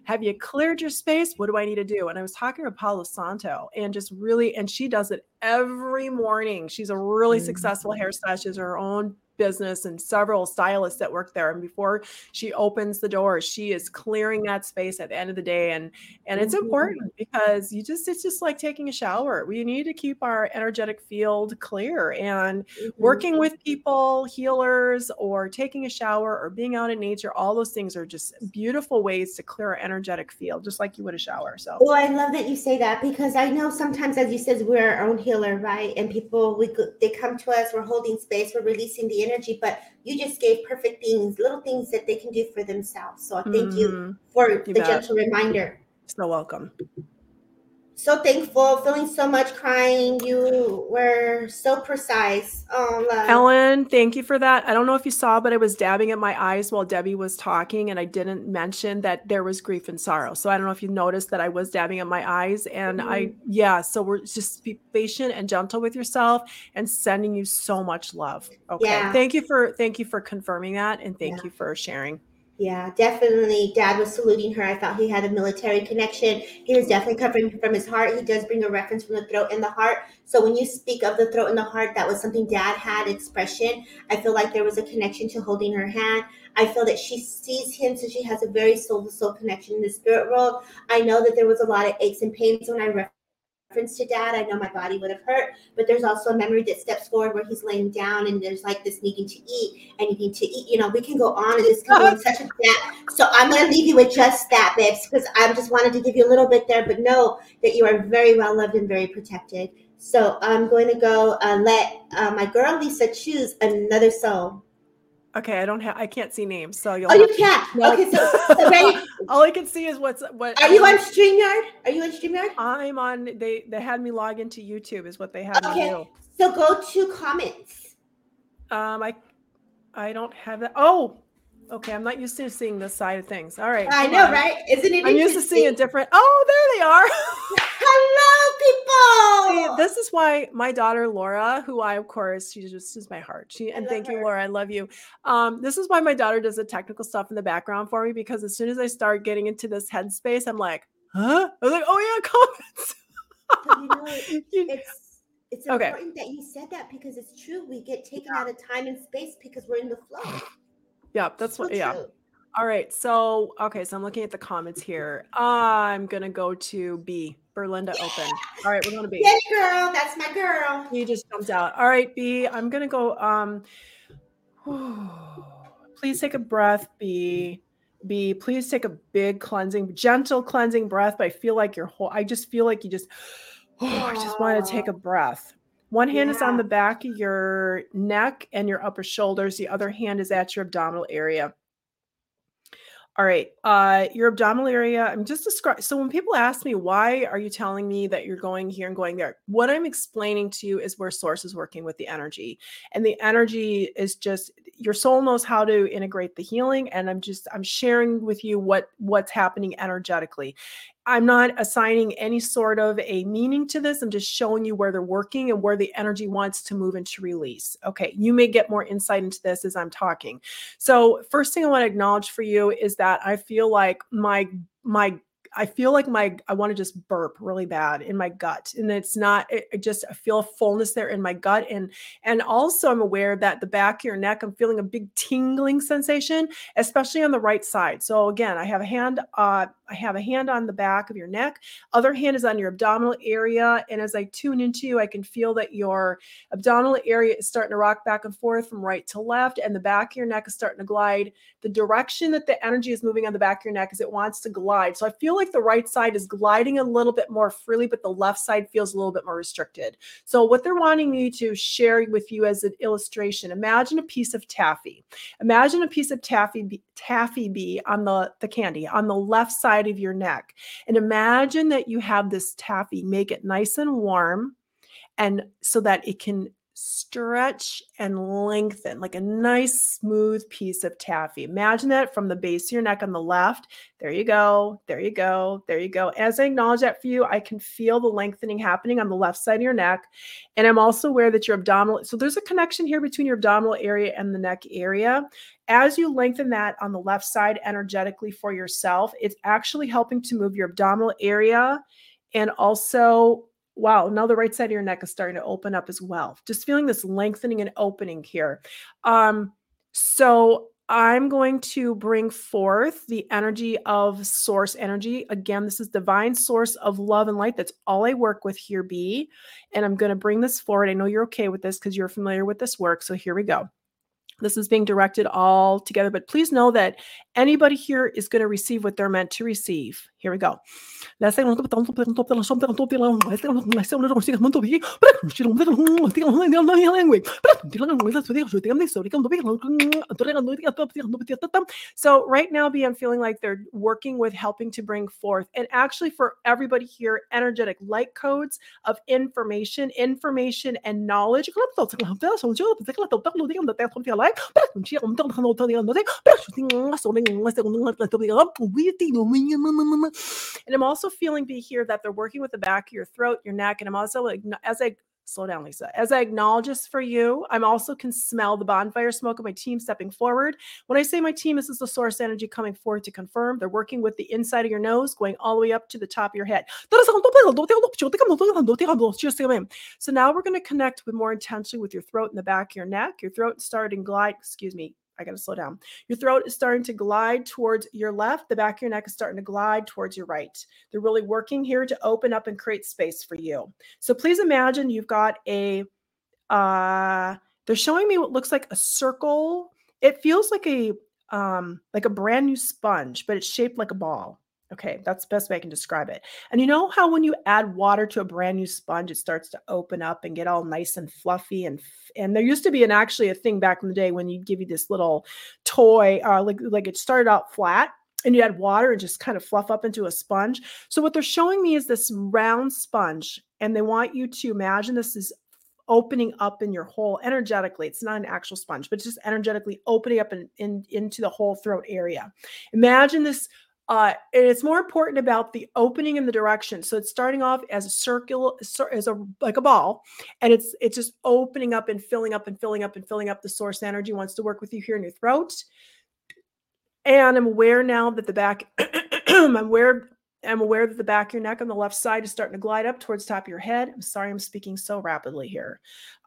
"Have you cleared your space? What do I need to do?" And I was talking to Palo Santo, and just really, and she does it every morning. She's a really mm-hmm. successful hairstylist. She has her own business and several stylists that work there and before she opens the door she is clearing that space at the end of the day and and it's mm-hmm. important because you just it's just like taking a shower we need to keep our energetic field clear and mm-hmm. working with people healers or taking a shower or being out in nature all those things are just beautiful ways to clear our energetic field just like you would a shower so well i love that you say that because i know sometimes as you said we're our own healer right and people we they come to us we're holding space we're releasing the energy, but you just gave perfect things, little things that they can do for themselves. So thank mm-hmm. you for you the bet. gentle reminder. So welcome so thankful, feeling so much crying. You were so precise. Oh, love. Ellen, thank you for that. I don't know if you saw, but I was dabbing at my eyes while Debbie was talking, and I didn't mention that there was grief and sorrow. So I don't know if you noticed that I was dabbing at my eyes. And mm-hmm. I, yeah, so we're just be patient and gentle with yourself and sending you so much love. Okay. Yeah. Thank you for, thank you for confirming that. And thank yeah. you for sharing. Yeah, definitely. Dad was saluting her. I thought he had a military connection. He was definitely covering from his heart. He does bring a reference from the throat and the heart. So when you speak of the throat and the heart, that was something Dad had expression. I feel like there was a connection to holding her hand. I feel that she sees him, so she has a very soul to soul connection in the spirit world. I know that there was a lot of aches and pains when I reference to dad, I know my body would have hurt, but there's also a memory that steps forward where he's laying down and there's like this needing to eat and needing to eat. You know, we can go on and this can in such a depth. So I'm going to leave you with just that, babes, because I just wanted to give you a little bit there, but know that you are very well loved and very protected. So I'm going to go uh, let uh, my girl Lisa choose another soul. Okay, I don't have. I can't see names, so you'll. Oh, you can't. No. Okay, so, so [LAUGHS] all I can see is what's what. Are you on StreamYard? Are you on StreamYard? I'm on. They they had me log into YouTube. Is what they had okay. me do. So go to comments. Um, I I don't have that. Oh, okay. I'm not used to seeing this side of things. All right. I know, on. right? Isn't it? I'm used to seeing a different. Oh, there they are. [LAUGHS] Hello, people. See, this is why my daughter Laura, who I of course she just is my heart. She and thank her. you, Laura. I love you. Um, this is why my daughter does the technical stuff in the background for me because as soon as I start getting into this headspace, I'm like, huh? I was like, oh yeah, [LAUGHS] comments. you know, [LAUGHS] it's it's important okay. that you said that because it's true. We get taken out of time and space because we're in the flow. Yeah, that's so what. True. Yeah. All right. So, okay. So I'm looking at the comments here. I'm going to go to B, Belinda yeah. Open. All right. We're going to B. Yes, girl. That's my girl. He just jumped out. All right, B. I'm going to go. Um, [SIGHS] please take a breath, B. B, please take a big cleansing, gentle cleansing breath. But I feel like your whole, I just feel like you just, oh, [SIGHS] I just want to take a breath. One hand yeah. is on the back of your neck and your upper shoulders. The other hand is at your abdominal area. All right. Uh, your abdominal area. I'm just describing. So when people ask me, why are you telling me that you're going here and going there? What I'm explaining to you is where source is working with the energy. And the energy is just your soul knows how to integrate the healing. And I'm just, I'm sharing with you what what's happening energetically. I'm not assigning any sort of a meaning to this. I'm just showing you where they're working and where the energy wants to move into release. Okay, you may get more insight into this as I'm talking. So, first thing I want to acknowledge for you is that I feel like my my I feel like my I want to just burp really bad in my gut, and it's not. It, it just I feel a fullness there in my gut, and and also I'm aware that the back of your neck I'm feeling a big tingling sensation, especially on the right side. So again, I have a hand. Uh, I have a hand on the back of your neck. Other hand is on your abdominal area, and as I tune into you, I can feel that your abdominal area is starting to rock back and forth from right to left, and the back of your neck is starting to glide. The direction that the energy is moving on the back of your neck is it wants to glide. So I feel like the right side is gliding a little bit more freely, but the left side feels a little bit more restricted. So, what they're wanting me to share with you as an illustration imagine a piece of taffy. Imagine a piece of taffy, taffy bee on the, the candy on the left side of your neck. And imagine that you have this taffy, make it nice and warm, and so that it can stretch and lengthen like a nice smooth piece of taffy. Imagine that from the base of your neck on the left. There you go. There you go. There you go. As I acknowledge that for you, I can feel the lengthening happening on the left side of your neck. And I'm also aware that your abdominal, so there's a connection here between your abdominal area and the neck area. As you lengthen that on the left side energetically for yourself, it's actually helping to move your abdominal area and also wow, now the right side of your neck is starting to open up as well. Just feeling this lengthening and opening here. Um, so I'm going to bring forth the energy of source energy. Again, this is divine source of love and light. That's all I work with here, B. And I'm going to bring this forward. I know you're okay with this because you're familiar with this work. So here we go. This is being directed all together, but please know that anybody here is going to receive what they're meant to receive. Here we go. So right now, B, I'm feeling like they're working with helping to bring forth, and actually for everybody here, energetic light codes of information, information and knowledge. And I'm also feeling be here that they're working with the back of your throat, your neck, and I'm also like as I slow down, Lisa. As I acknowledge this for you, I'm also can smell the bonfire smoke of my team stepping forward. When I say my team, this is the source energy coming forward to confirm. They're working with the inside of your nose, going all the way up to the top of your head. So now we're going to connect with more intensely with your throat and the back of your neck. Your throat starting glide, excuse me, I got to slow down. Your throat is starting to glide towards your left. The back of your neck is starting to glide towards your right. They're really working here to open up and create space for you. So please imagine you've got a, uh, they're showing me what looks like a circle. It feels like a, um, like a brand new sponge, but it's shaped like a ball. Okay, that's the best way I can describe it. And you know how when you add water to a brand new sponge, it starts to open up and get all nice and fluffy and and there used to be an actually a thing back in the day when you give you this little toy, uh, like like it started out flat and you add water and just kind of fluff up into a sponge. So what they're showing me is this round sponge, and they want you to imagine this is opening up in your whole energetically. It's not an actual sponge, but just energetically opening up in, in, into the whole throat area. Imagine this uh, and it's more important about the opening in the direction. So it's starting off as a circle, as a like a ball, and it's it's just opening up and filling up and filling up and filling up. The source energy wants to work with you here in your throat. And I'm aware now that the back, [CLEARS THROAT] I'm aware I'm aware that the back of your neck on the left side is starting to glide up towards top of your head. I'm sorry I'm speaking so rapidly here.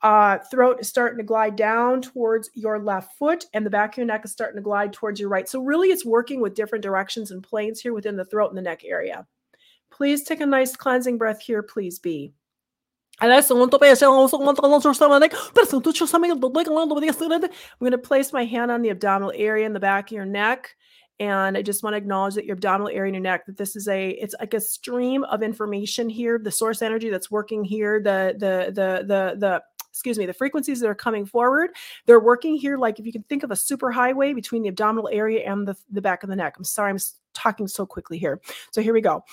Uh, throat is starting to glide down towards your left foot, and the back of your neck is starting to glide towards your right. So, really, it's working with different directions and planes here within the throat and the neck area. Please take a nice cleansing breath here. Please be. I'm going to place my hand on the abdominal area in the back of your neck and i just want to acknowledge that your abdominal area in your neck that this is a it's like a stream of information here the source energy that's working here the the the the the excuse me the frequencies that are coming forward. They're working here like if you can think of a super highway between the abdominal area and the, the back of the neck. I'm sorry i'm talking so quickly here. So here we go.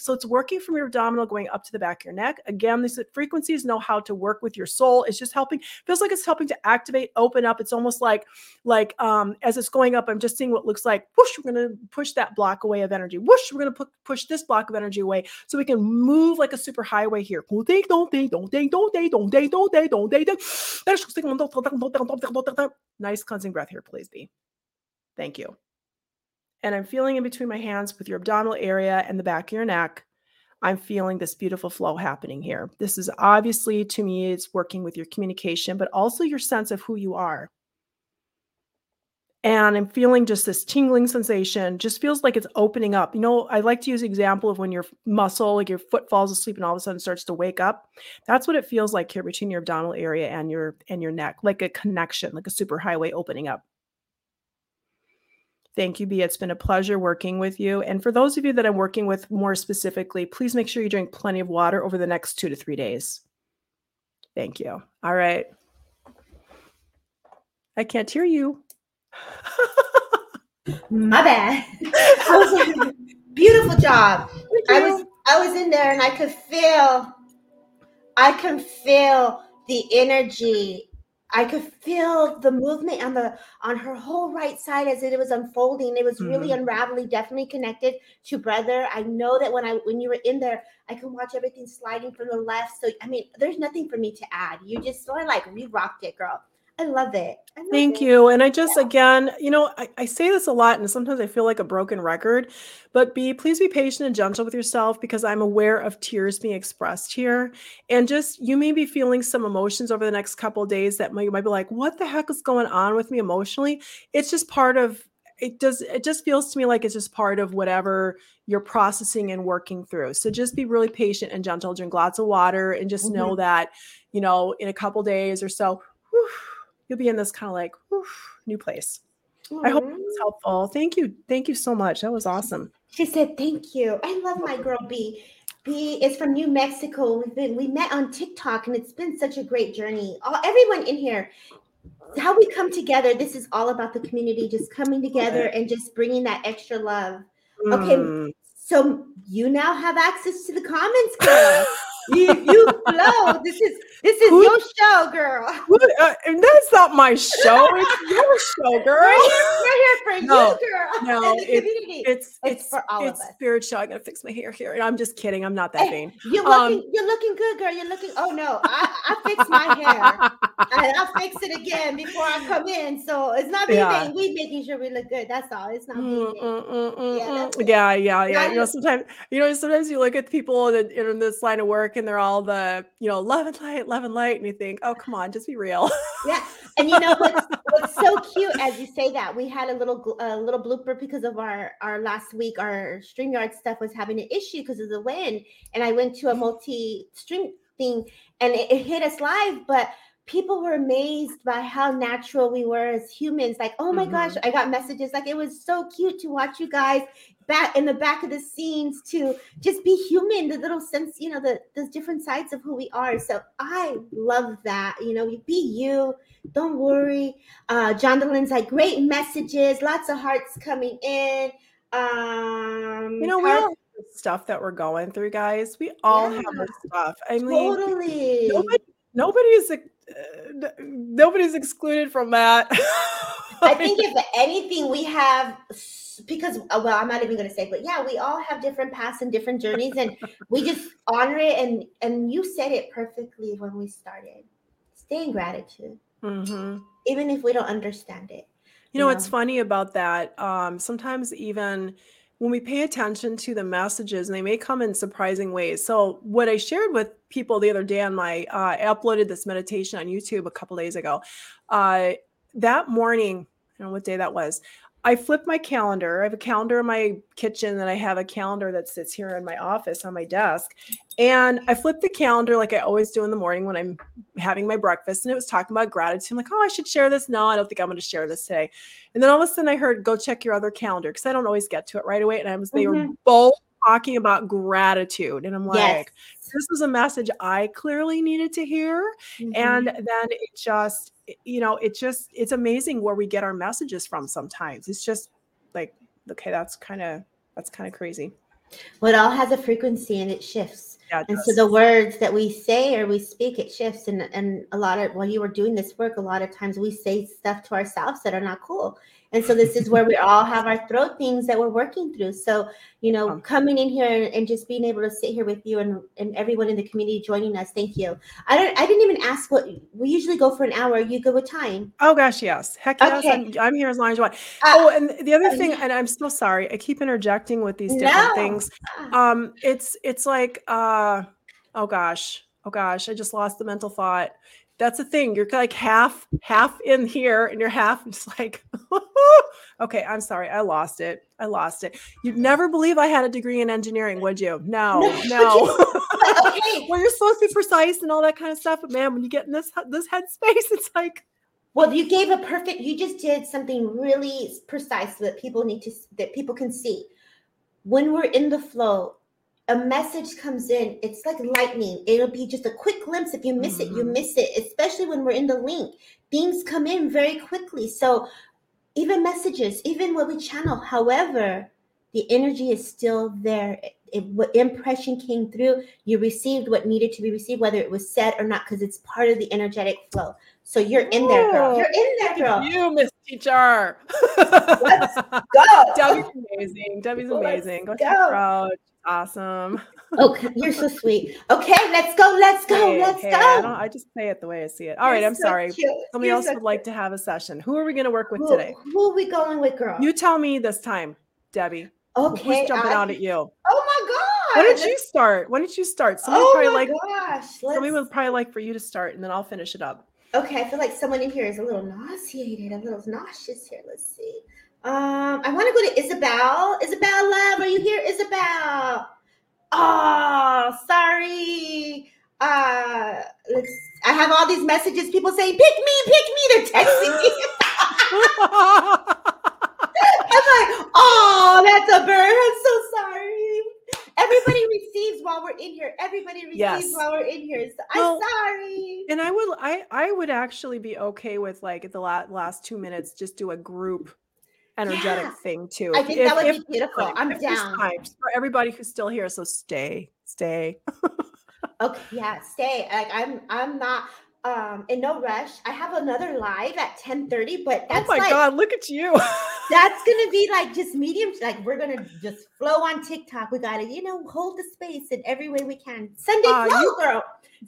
So it's working from your abdominal going up to the back of your neck. Again, these frequencies know how to work with your soul. It's just helping, feels like it's helping to activate, open up. It's almost like, like um, as it's going up, I'm just seeing what looks like, whoosh, we're to push that block away of energy. Whoosh, we're to push this block of energy away so we can move like a super highway here Nice cleansing breath here, please be. Thank you. And I'm feeling in between my hands with your abdominal area and the back of your neck. I'm feeling this beautiful flow happening here. This is obviously to me, it's working with your communication, but also your sense of who you are and I'm feeling just this tingling sensation, just feels like it's opening up. You know, I like to use the example of when your muscle, like your foot falls asleep and all of a sudden starts to wake up. That's what it feels like here between your abdominal area and your and your neck, like a connection, like a super highway opening up. Thank you, B. It's been a pleasure working with you. And for those of you that I'm working with more specifically, please make sure you drink plenty of water over the next two to three days. Thank you. All right. I can't hear you. My bad. I was like, beautiful job. I was I was in there and I could feel I can feel the energy I could feel the movement on the on her whole right side as it was unfolding. It was mm-hmm. really unraveling, definitely connected to brother. I know that when I when you were in there, I can watch everything sliding from the left. So I mean, there's nothing for me to add. You just sort of like re rocked it, girl. I love it. I love Thank it. you. And I just, yeah. again, you know, I, I, say this a lot and sometimes I feel like a broken record, but be, please be patient and gentle with yourself because I'm aware of tears being expressed here. And just, you may be feeling some emotions over the next couple of days that might, you might be like, what the heck is going on with me emotionally? It's just part of, it does, it just feels to me like it's just part of whatever you're processing and working through. So just be really patient and gentle, drink lots of water and just mm-hmm. know that, you know, in a couple days or so, whew, you'll be in this kind of like new place. Aww. I hope it was helpful. Thank you. Thank you so much. That was awesome. She said, Thank you. I love my girl B. B is from New Mexico. We've been we met on TikTok and it's been such a great journey. All everyone in here, how we come together, this is all about the community just coming together and just bringing that extra love. Okay, mm. so you now have access to the comments, girl. [LAUGHS] you, you flow. This is this is Who, your show, girl. uh, that's not my show. It's your show, girl. We're here, we're here for no, you, girl. No, it, it's, it's it's for all it's of us. Spirit show. I gotta fix my hair here. And I'm just kidding. I'm not that hey, vain. You're looking, um, you're looking good, girl. You're looking. Oh no, I, I fix my hair, and I'll fix it again before I come in. So it's not me yeah. vain. We making sure we look good. That's all. It's not mm, mm, mm, mm yeah, yeah, yeah, yeah. You know, sometimes you know, sometimes you look at people in, in this line of work, and they're all the you know, love and light, love and light, and you think, oh come on, just be real. yeah, and you know what's, what's so cute as you say that we had a little a little blooper because of our our last week our StreamYard stuff was having an issue because of the wind, and I went to a multi stream thing and it, it hit us live, but people were amazed by how natural we were as humans. Like, oh my mm-hmm. gosh, I got messages like it was so cute to watch you guys back in the back of the scenes to just be human, the little sense, you know, the the different sides of who we are. So I love that. You know, be you. Don't worry. Uh Jondelyn's like great messages, lots of hearts coming in. Um you know, we all stuff that we're going through, guys. We all yeah, have our stuff. I mean, totally. Nobody, nobody's uh, nobody's excluded from that. [LAUGHS] I think if anything, we have because uh, well, I'm not even going to say, but yeah, we all have different paths and different journeys, and we just honor it. And and you said it perfectly when we started. Stay in gratitude, mm-hmm. even if we don't understand it. You, you know, know what's funny about that? Um, sometimes even when we pay attention to the messages and they may come in surprising ways so what i shared with people the other day on my uh, i uploaded this meditation on youtube a couple days ago uh, that morning i don't know what day that was I flip my calendar. I have a calendar in my kitchen and I have a calendar that sits here in my office on my desk. And I flip the calendar like I always do in the morning when I'm having my breakfast. And it was talking about gratitude. I'm like, oh, I should share this. No, I don't think I'm going to share this today. And then all of a sudden I heard, go check your other calendar because I don't always get to it right away. And I was, they mm-hmm. were both talking about gratitude. And I'm like, yes. this was a message I clearly needed to hear. Mm-hmm. And then it just, you know, it just, it's amazing where we get our messages from sometimes. It's just like, okay, that's kind of, that's kind of crazy. Well, it all has a frequency and it shifts. Yeah, it and so the words that we say or we speak, it shifts. And and a lot of while you were doing this work, a lot of times we say stuff to ourselves that are not cool. And so this is where we all have our throat things that we're working through. So, you know, coming in here and just being able to sit here with you and, and everyone in the community joining us. Thank you. I don't I didn't even ask what we usually go for an hour. Are you good with time? Oh gosh, yes. Heck yes. Okay. I'm, I'm, here as long as you want. Uh, oh, and the other thing, and I'm so sorry, I keep interjecting with these different no. things. Ah. Um, it's it's like uh oh gosh, oh gosh, I just lost the mental thought that's the thing. You're like half half in here and you're half just like [LAUGHS] okay, I'm sorry. I lost it. I lost it. You'd never believe I had a degree in engineering, would you? No, no. [LAUGHS] okay. well, you're supposed to be precise and all that kind of stuff, but man, when you get in this this headspace, [LAUGHS] it's like well, you gave a perfect you just did something really precise that people need to that people can see. When we're in the flow, a message comes in, it's like lightning. It'll be just a quick glimpse. If you miss mm-hmm. it, you mm-hmm. miss it, especially when we're in the link. Things come in very quickly. So even messages, even what we channel. However, the energy is still there. If what impression came through, you received what needed to be received, whether it was said or not, because it's part of the energetic flow. So you're in there, girl. You're in there, girl. You, Miss Teacher. Let's [LAUGHS] go. Debbie's amazing. Debbie's amazing. Go, go. Awesome. Okay, you're so sweet. Okay, let's go. Let's go. Hey, let's hey, I, go. I just say it the way I see it. All right, You're I'm so sorry. cute. Somebody You're else so would like to have a session. Who are we going to work with Who, today? who are we going with, girl? You tell me this time, Debbie. okay? Who's jumping I- out at you? Oh my god! Why don't you start? Why don't you start? Somebody oh probably my like gosh! somebody let's- would probably like for you to start, and then I'll finish it up. Okay, I feel like someone in here is a little nauseated, a little nauseous here. Let's see. Um, I want to go to Isabel. Isabel, love, are you here, Isabel? Oh, sorry. Uh, let's. I have all these messages. People saying, "Pick me, pick me." They're texting me. [LAUGHS] I'm like, oh, that's a bird. I'm so sorry. Everybody receives while we're in here. Everybody receives Yes. while we're in here. So Well, I'm sorry. and I would, I, I would actually be okay with like the la- last two minutes, just do a group energetic Yeah. thing too. I think if- that would if be beautiful. time, I'm if down. for everybody who's still here. So stay, stay. [LAUGHS] Okay, yeah, stay. Like I'm I'm not um in no rush. I have another live at 10:30, but that's oh my like God, look at you. [LAUGHS] that's gonna be like just medium, like we're gonna just flow on TikTok. We gotta, you know, hold the space in every way we can. Sunday Uh, flow, you- girl.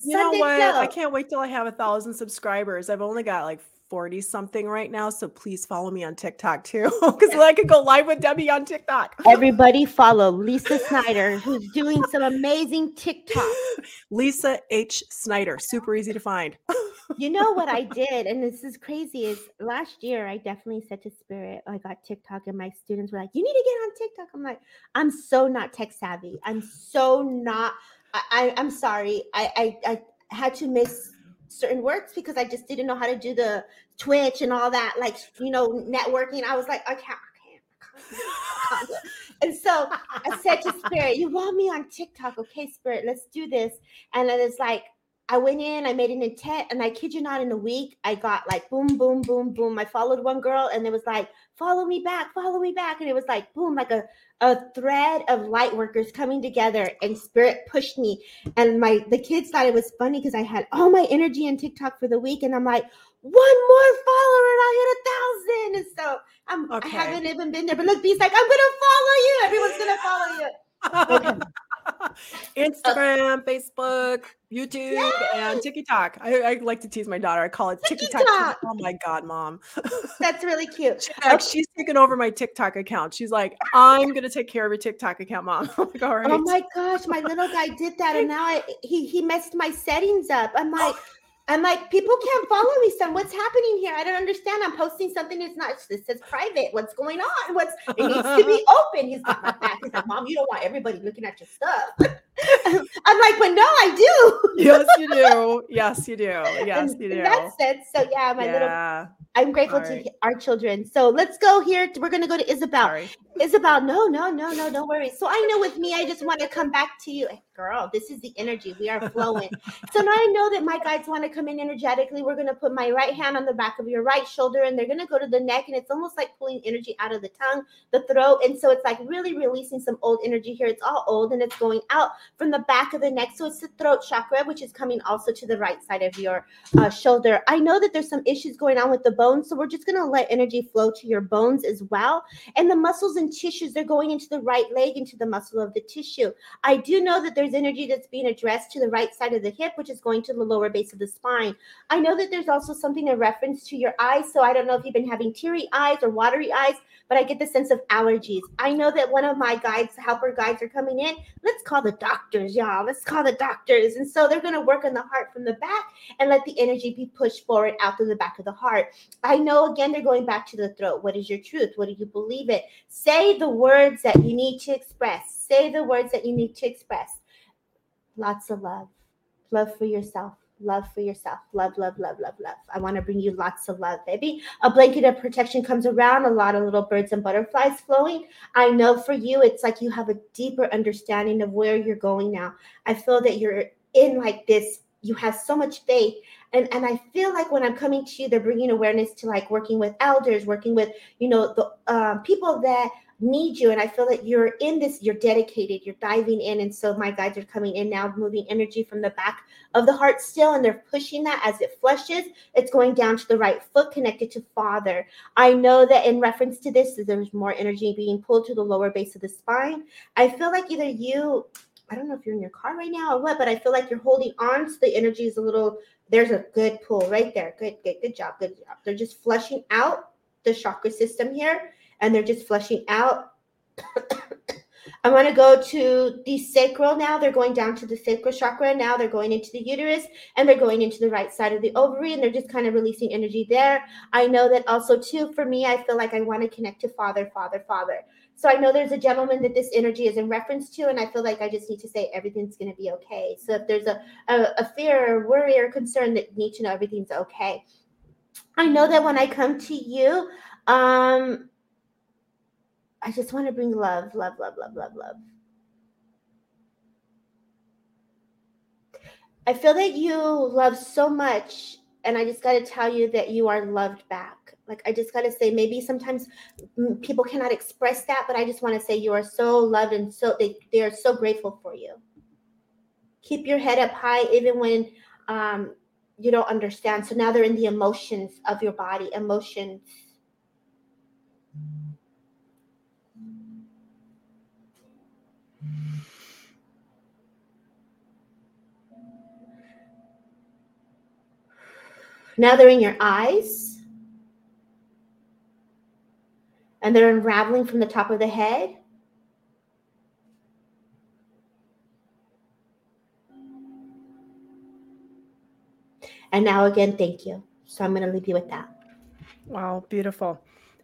you know Sunday what? flow. I can't wait till I have a thousand subscribers. I've only got like 40 something right now. So please follow me on TikTok too. [LAUGHS] Because I could go live with Debbie on TikTok. [LAUGHS] Everybody follow Lisa Snyder, who's doing some amazing TikTok. [LAUGHS] Lisa H. Snyder. Super easy to find. You know what I did, and this is crazy, is last year I definitely said to Spirit, I got TikTok, and my students were like, You need to get on TikTok. I'm like, I'm so not tech savvy. I'm so not, I, I I'm sorry. I, I I had to miss certain words because I just didn't know how to do the Twitch and all that, like you know, networking. I was like, I can't, I can't, I can't. I can't. And so I said to Spirit, You want me on TikTok? Okay, Spirit, let's do this. And then it's like, I went in, I made an intent, and I kid you not, in a week, I got like boom, boom, boom, boom. I followed one girl, and it was like, follow me back, follow me back. And it was like, boom, like a, a thread of light workers coming together, and spirit pushed me. And my the kids thought it was funny because I had all my energy in TikTok for the week, and I'm like, one more follower, and I hit a thousand. And so I'm Okay. I haven't even been there. But look, B's like, I'm gonna follow you. Everyone's gonna follow you. [LAUGHS] Instagram, Facebook, YouTube, and TikTok. I, I like to tease my daughter. I call it TikTok. TikTok. Oh my God, mom. That's really cute. Check, She's taken over my TikTok account. She's like, I'm going to take care of your TikTok account, mom. [LAUGHS] Like, all oh right. Oh my gosh, my little guy did that, and now I he he messed my settings up. I'm [GASPS] like, I'm like, people can't follow me, son. What's happening here? I don't understand. I'm posting something that's not. It says private. What's going on? What's it needs to be [LAUGHS] open? He's got my back. He's like, Mom, you don't want everybody looking at your stuff. [LAUGHS] [LAUGHS] I'm like, but no, I do. [LAUGHS] yes, you do. Yes, you do. Yes, you do. that sense. So yeah, my little. I'm grateful to our children. So let's go here. We're gonna go to Isabel. Sorry. Isabel, no, no, no, no, don't worry. So I know with me, I just want to come back to you. Girl, this is the energy. We are flowing. so now I know that my guides want to come in energetically. We're going to put my right hand on the back of your right shoulder and they're going to go to the neck. And it's almost like pulling energy out of the tongue, the throat. And so it's like really releasing some old energy here. It's all old and it's going out from the back of the neck. So it's the throat chakra, which is coming also to the right side of your uh, shoulder. I know that there's some issues going on with the bones. So we're just going to let energy flow to your bones as well and the muscles and tissues they're going into the right leg into the muscle of the tissue i do know that there's energy that's being addressed to the right side of the hip which is going to the lower base of the spine i know that there's also something in reference to your eyes so i don't know if you've been having teary eyes or watery eyes but i get the sense of allergies i know that one of my guides helper guides are coming in let's call the doctors y'all let's call the doctors and so they're going to work on the heart from the back and let the energy be pushed forward out through the back of the heart I know again they're going back to the throat. What is your truth? What do you believe it? Say the words that you need to express. Say the words that you need to express. Lots of love. Love for yourself. Love for yourself. Love, love, love, love, love. I want to bring you lots of love, baby. A blanket of protection comes around, a lot of little birds and butterflies flowing. I know for you, it's like you have a deeper understanding of where you're going now. I feel that you're in like this, you have so much faith and and i feel like when i'm coming to you they're bringing awareness to like working with elders working with you know the uh, people that need you and i feel that you're in this you're dedicated you're diving in and so my guides are coming in now moving energy from the back of the heart still and they're pushing that as it flushes it's going down to the right foot connected to father i know that in reference to this there's more energy being pulled to the lower base of the spine i feel like either you I don't know if you're in your car right now or what, but I feel like you're holding on to the energy is a little, there's a good pull right there. Good, good, good job. Good job. They're just flushing out the chakra system here and they're just flushing out. [COUGHS] I want to go to the sacral now. They're going down to the sacral chakra. Now they're going into the uterus and they're going into the right side of the ovary and they're just kind of releasing energy there. I know that also, too, for me, I feel like I want to connect to Father, Father, Father. So I know there's a gentleman that this energy is in reference to, and I feel like I just need to say everything's going to be okay. So if there's a, a, a fear or worry or concern, that need to know everything's okay. I know that when I come to you, um, I just want to bring love, love, love, love, love, love. I feel that you love so much, and I just got to tell you that you are loved back. Like I just got to say, maybe sometimes people cannot express that, but I just want to say you are so loved and so they, they are so grateful for you. Keep your head up high, even when um, you don't understand. So now they're in the emotions of your body, emotions. Now they're in your eyes. and they're unraveling from the top of the head. And now again, thank you. So I'm going to leave you with that. Wow, beautiful.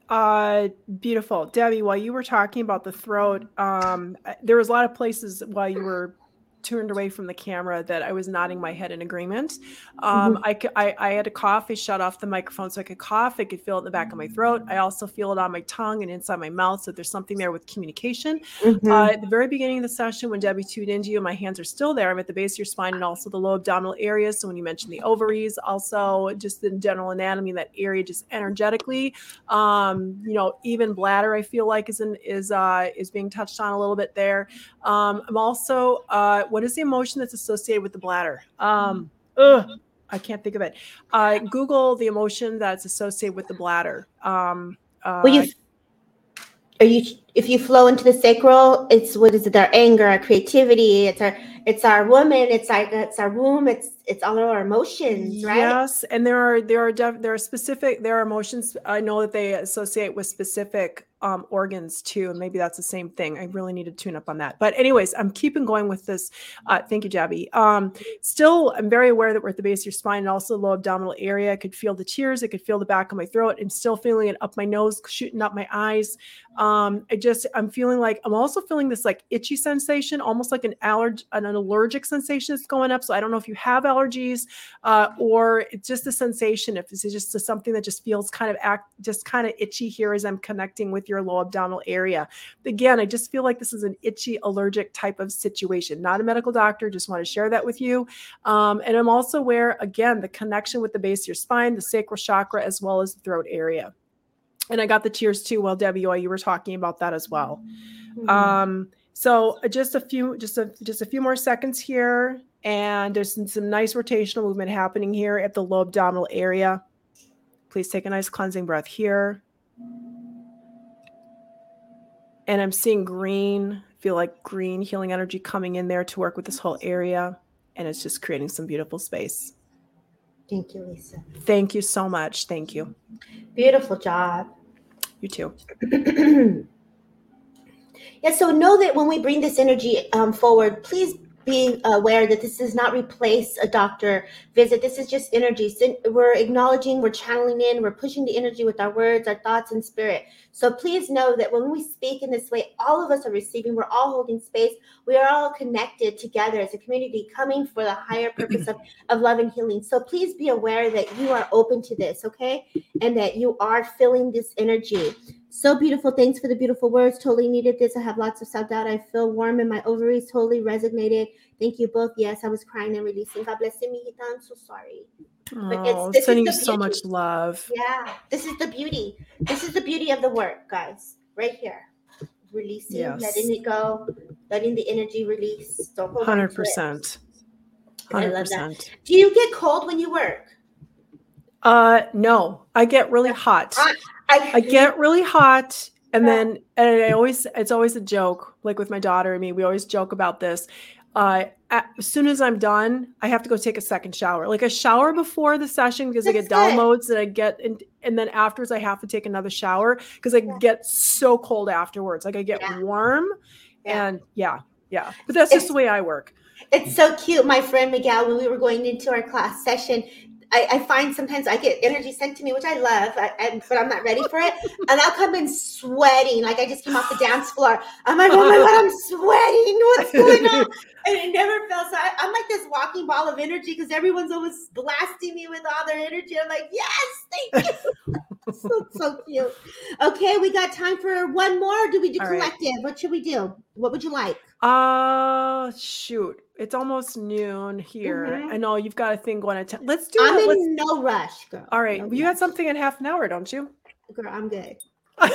Uh, beautiful. Debbie, while you were talking about the throat, um, there was a lot of places while you were turned away from the camera that I was nodding my head in agreement. Um, mm-hmm. I, I, I, had a cough. I shut off the microphone so I could cough. I could feel it in the back of my throat. I also feel it on my tongue and inside my mouth. So there's something there with communication. Mm-hmm. Uh, at the very beginning of the session, when Debbie tuned into you, my hands are still there. I'm at the base of your spine and also the low abdominal area. So when you mentioned the ovaries, also just the general anatomy, that area just energetically, um, you know, even bladder, I feel like is in, is uh, is being touched on a little bit there. Um, I'm also uh, what is the emotion that's associated with the bladder? Um, ugh, I can't think of it. Uh, Google the emotion that's associated with the bladder. Um, uh, well, you, are you if you flow into the sacral, it's what is it? Our anger, our creativity. It's our it's our woman. It's our it's our womb. It's it's all our emotions, right? Yes, and there are there are def, there are specific there are emotions. I know that they associate with specific um, organs too, and maybe that's the same thing. I really need to tune up on that. But anyways, I'm keeping going with this. Uh, thank you, Jabby. Um, still, I'm very aware that we're at the base of your spine and also the low abdominal area. I could feel the tears. I could feel the back of my throat. I'm still feeling it up my nose, shooting up my eyes. Um, I just I'm feeling like I'm also feeling this like itchy sensation, almost like an allerg an allergic sensation that's going up. So I don't know if you have allergies uh, or it's just a sensation. If it's just something that just feels kind of act just kind of itchy here as I'm connecting with your low abdominal area. Again, I just feel like this is an itchy allergic type of situation. Not a medical doctor, just want to share that with you. Um, and I'm also aware, again, the connection with the base of your spine, the sacral chakra, as well as the throat area. And I got the tears too while Debbie, while you were talking about that as well. Mm-hmm. Um, so uh, just a few, just a just a few more seconds here, and there's some, some nice rotational movement happening here at the low abdominal area. Please take a nice cleansing breath here and I'm seeing green, feel like green healing energy coming in there to work with this whole area. And it's just creating some beautiful space. Thank you, Lisa. Thank you so much. Thank you. Beautiful job. You too. [CLEARS THROAT] yeah, so know that when we bring this energy um, forward, please being aware that this does not replace a doctor visit. This is just energy. So we're acknowledging, we're channeling in, we're pushing the energy with our words, our thoughts, and spirit. So please know that when we speak in this way, all of us are receiving, we're all holding space, we are all connected together as a community, coming for the higher purpose of, of love and healing. So please be aware that you are open to this, okay? And that you are feeling this energy. So beautiful. Thanks for the beautiful words. Totally needed this. I have lots of self doubt. I feel warm in my ovaries. Totally resonated. Thank you both. Yes, I was crying and releasing. God bless you, Mijita. I'm so sorry. Oh, sending you so much love. Yeah, this is the beauty. This is the beauty of the work, guys. Right here. Releasing, yes. letting it go, letting the energy release. Don't hold 100%. 100%. I love that. Do you get cold when you work? Uh, no, I get really hot. I, I, I get really hot. And then, and I always, it's always a joke, like with my daughter and me, we always joke about this. Uh, as soon as I'm done, I have to go take a second shower, like a shower before the session because That's I get downloads and I get, and, and then afterwards I have to take another shower because I yeah. get so cold afterwards. Like I get yeah. warm yeah. and yeah, yeah. But that's it's, just the way I work. It's so cute. My friend Miguel, when we were going into our class session, I, I, find sometimes I get energy sent to me, which I love, I, I, but I'm not ready for it. [LAUGHS] And I'll come in sweating, like I just came off the dance floor. I'm like, oh my [LAUGHS] god, I'm sweating. What's going on? And it never felt so. I, am like this walking ball of energy because everyone's always blasting me with all their energy. I'm like, yes, thank you. [LAUGHS] so, so cute. Okay, we got time for one more. Do we do all collective? Right. What should we do? What would you like? Uh shoot. It's almost noon here. Mm-hmm. I know you've got a thing going at 10. Let's do I'm in no rush, girl. All right. No you got something in half an hour, don't you? Girl, I'm good. [LAUGHS]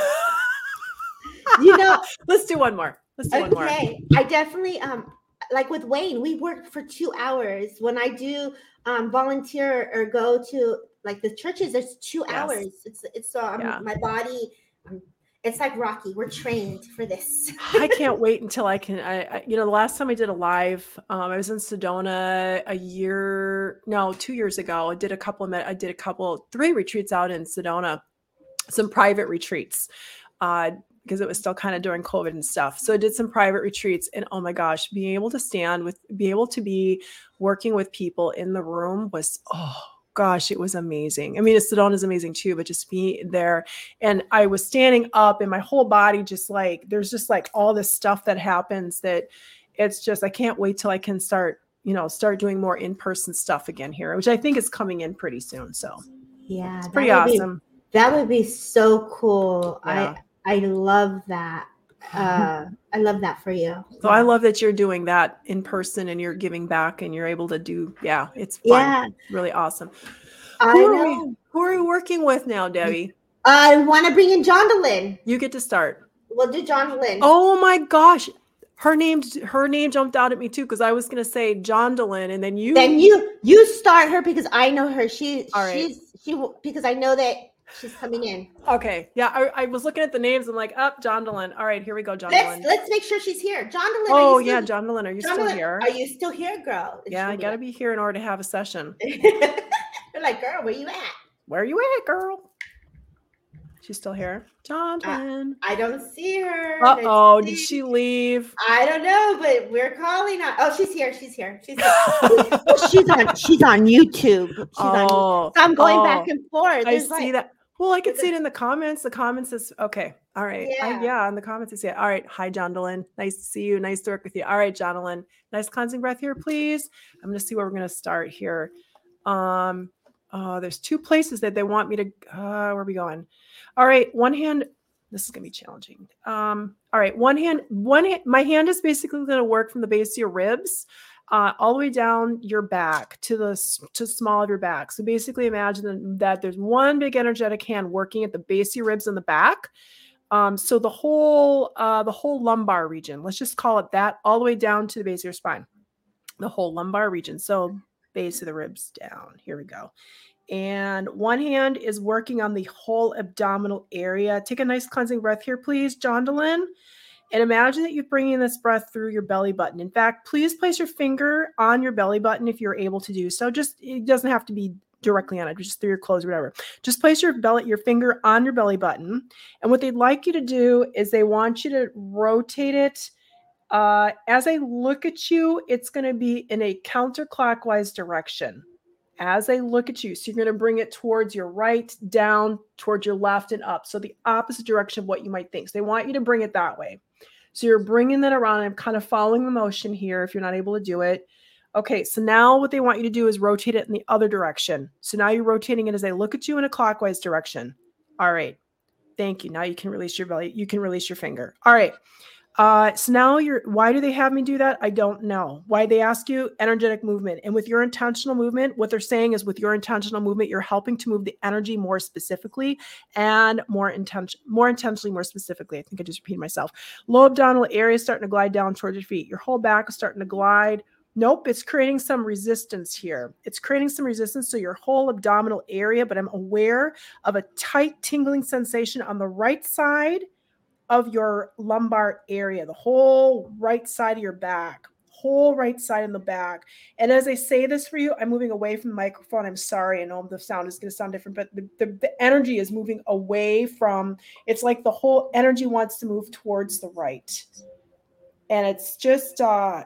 you know, let's do one more. Let's do okay. one more. Okay. I definitely um like with Wayne, we work for two hours. When I do um volunteer or go to like the churches, it's two yes. hours. It's it's so um, yeah. my body I'm it's like Rocky. We're trained for this. [LAUGHS] I can't wait until I can. I, I, you know, the last time I did a live, um, I was in Sedona a year, no, two years ago. I did a couple of, I did a couple, three retreats out in Sedona, some private retreats, uh, because it was still kind of during COVID and stuff. So I did some private retreats, and oh my gosh, being able to stand with, be able to be working with people in the room was oh gosh, it was amazing. I mean, a Sedona is amazing too, but just being there and I was standing up and my whole body just like there's just like all this stuff that happens that it's just I can't wait till I can start, you know, start doing more in-person stuff again here, which I think is coming in pretty soon. So yeah, it's pretty awesome. Be, that would be so cool. Yeah. I I love that [LAUGHS] uh, I love that for you. So I love that you're doing that in person and you're giving back and you're able to do. Yeah, it's fun. Yeah, really awesome. I who know. Are we, who are we working with now, Debbie? I want to bring in John Jondelyn. You get to start. We'll do Jondelyn. Oh my gosh, her name her name jumped out at me too because I was gonna say Jondelyn and then you then you you start her because I know her. She All right. she's she because I know that She's coming in. Okay. Yeah, I, I was looking at the names. I'm like, up, oh, Jondelyn. All right, here we go, Jondelyn. Let's, let's make sure she's here. Jondelyn. Oh yeah, Jondelyn, are you still here? Are you still here, girl? yeah, I gotta be here in order to have a session. [LAUGHS] You're like, girl, where you at? Where you at, girl? She's still here. Jondelyn. Uh, I don't see her. Uh oh, did she leave? I don't know, but we're calling on. Oh, she's here. She's here. She's here. [LAUGHS] she's on. She's on YouTube. She's oh, on. So I'm going oh, back and forth. There's I see like, that. Well, I could see it in the comments. The comments is okay. All right. Yeah. I, yeah. In the comments, I see it. All right. Hi, Jondelyn. Nice to see you. Nice to work with you. All right, Jondelyn. Nice cleansing breath here, please. I'm going to see where we're going to start here. Um, uh, there's two places that they want me to. Uh, where are we going? All right. One hand. This is going to be challenging. Um, all right. One hand. One hand. My hand is basically going to work from the base of your ribs uh, all the way down your back to the to small of your back. So basically, imagine that there's one big energetic hand working at the base of your ribs in the back. Um, so the whole uh, the whole lumbar region, let's just call it that, all the way down to the base of your spine, the whole lumbar region. So base of the ribs down. Here we go. And one hand is working on the whole abdominal area. Take a nice cleansing breath here, please, Jondelyn. And imagine that you're bringing this breath through your belly button. In fact, please place your finger on your belly button if you're able to do so. Just it doesn't have to be directly on it, just through your clothes or whatever. Just place your belly, your finger on your belly button. And what they'd like you to do is they want you to rotate it. Uh, as I look at you, it's going to be in a counterclockwise direction. As I look at you, so you're going to bring it towards your right, down, towards your left, and up. So the opposite direction of what you might think. So they want you to bring it that way. So you're bringing that around. I'm kind of following the motion here if you're not able to do it. Okay, so now what they want you to do is rotate it in the other direction. So now you're rotating it as they look at you in a clockwise direction. All right. Thank you. Now you can release your belly. You can release your finger. All right. Uh, so now you're, why do they have me do that? I don't know. Why they ask you energetic movement. And with your intentional movement, what they're saying is with your intentional movement, you're helping to move the energy more specifically and more intention, more intentionally, more specifically. I think I just repeated myself. Low abdominal area is starting to glide down towards your feet. Your whole back is starting to glide. Nope, it's creating some resistance here. It's creating some resistance to your whole abdominal area, but I'm aware of a tight tingling sensation on the right side of your lumbar area, the whole right side of your back, whole right side in the back. And as I say this for you, I'm moving away from the microphone. I'm sorry. I know the sound is going to sound different, but the, the, the energy is moving away from it's like the whole energy wants to move towards the right. And it's just, uh,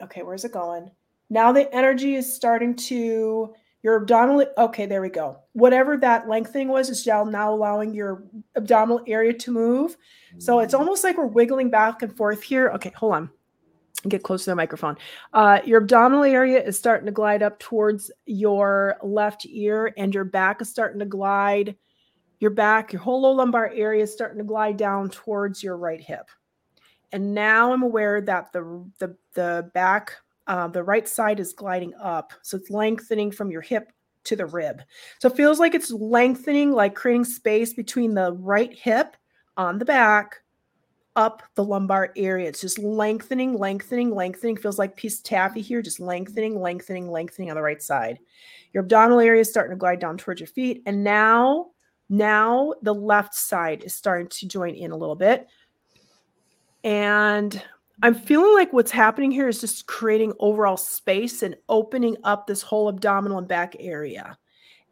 okay, where's it going? Now the energy is starting to your abdominal, okay, there we go. Whatever that lengthening was is now, now allowing your abdominal area to move. So it's almost like we're wiggling back and forth here. Okay, hold on. Get close to the microphone. Uh, your abdominal area is starting to glide up towards your left ear, and your back is starting to glide. Your back, your whole low lumbar area is starting to glide down towards your right hip. And now I'm aware that the the the back uh, the right side is gliding up. So it's lengthening from your hip to the rib. So it feels like it's lengthening, like creating space between the right hip on the back up the lumbar area. It's just lengthening, lengthening, lengthening. Feels like piece taffy here, just lengthening, lengthening, lengthening on the right side. Your abdominal area is starting to glide down towards your feet. And now, now the left side is starting to join in a little bit. And I'm feeling like what's happening here is just creating overall space and opening up this whole abdominal and back area.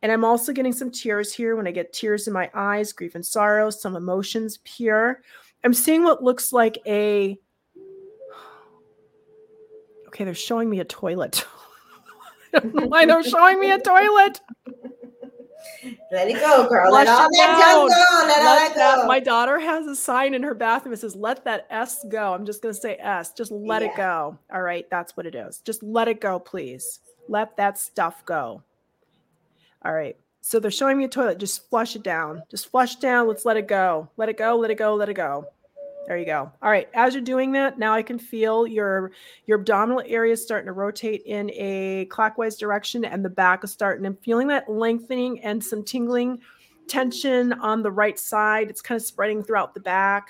And I'm also getting some tears here when I get tears in my eyes, grief and sorrow, some emotions pure. I'm seeing what looks like a. [SIGHS] Okay, they're showing me a toilet. I don't know why they're showing me a toilet. [LAUGHS] Let it go, girl. Let, Let all that go. Let, Let all that that- go. my daughter has a sign in her bathroom that says, let that S go. I'm just going to say S. Just let it go. All right. That's what it is. Just let it go, please. Let that stuff go. All right. So they're showing me a toilet. Just flush it down. Just flush down. Let's let it go. Let it go. Let it go. Let it go. There you go. All right. As you're doing that, now I can feel your your abdominal area is starting to rotate in a clockwise direction, and the back is starting. I'm feeling that lengthening and some tingling tension on the right side. It's kind of spreading throughout the back.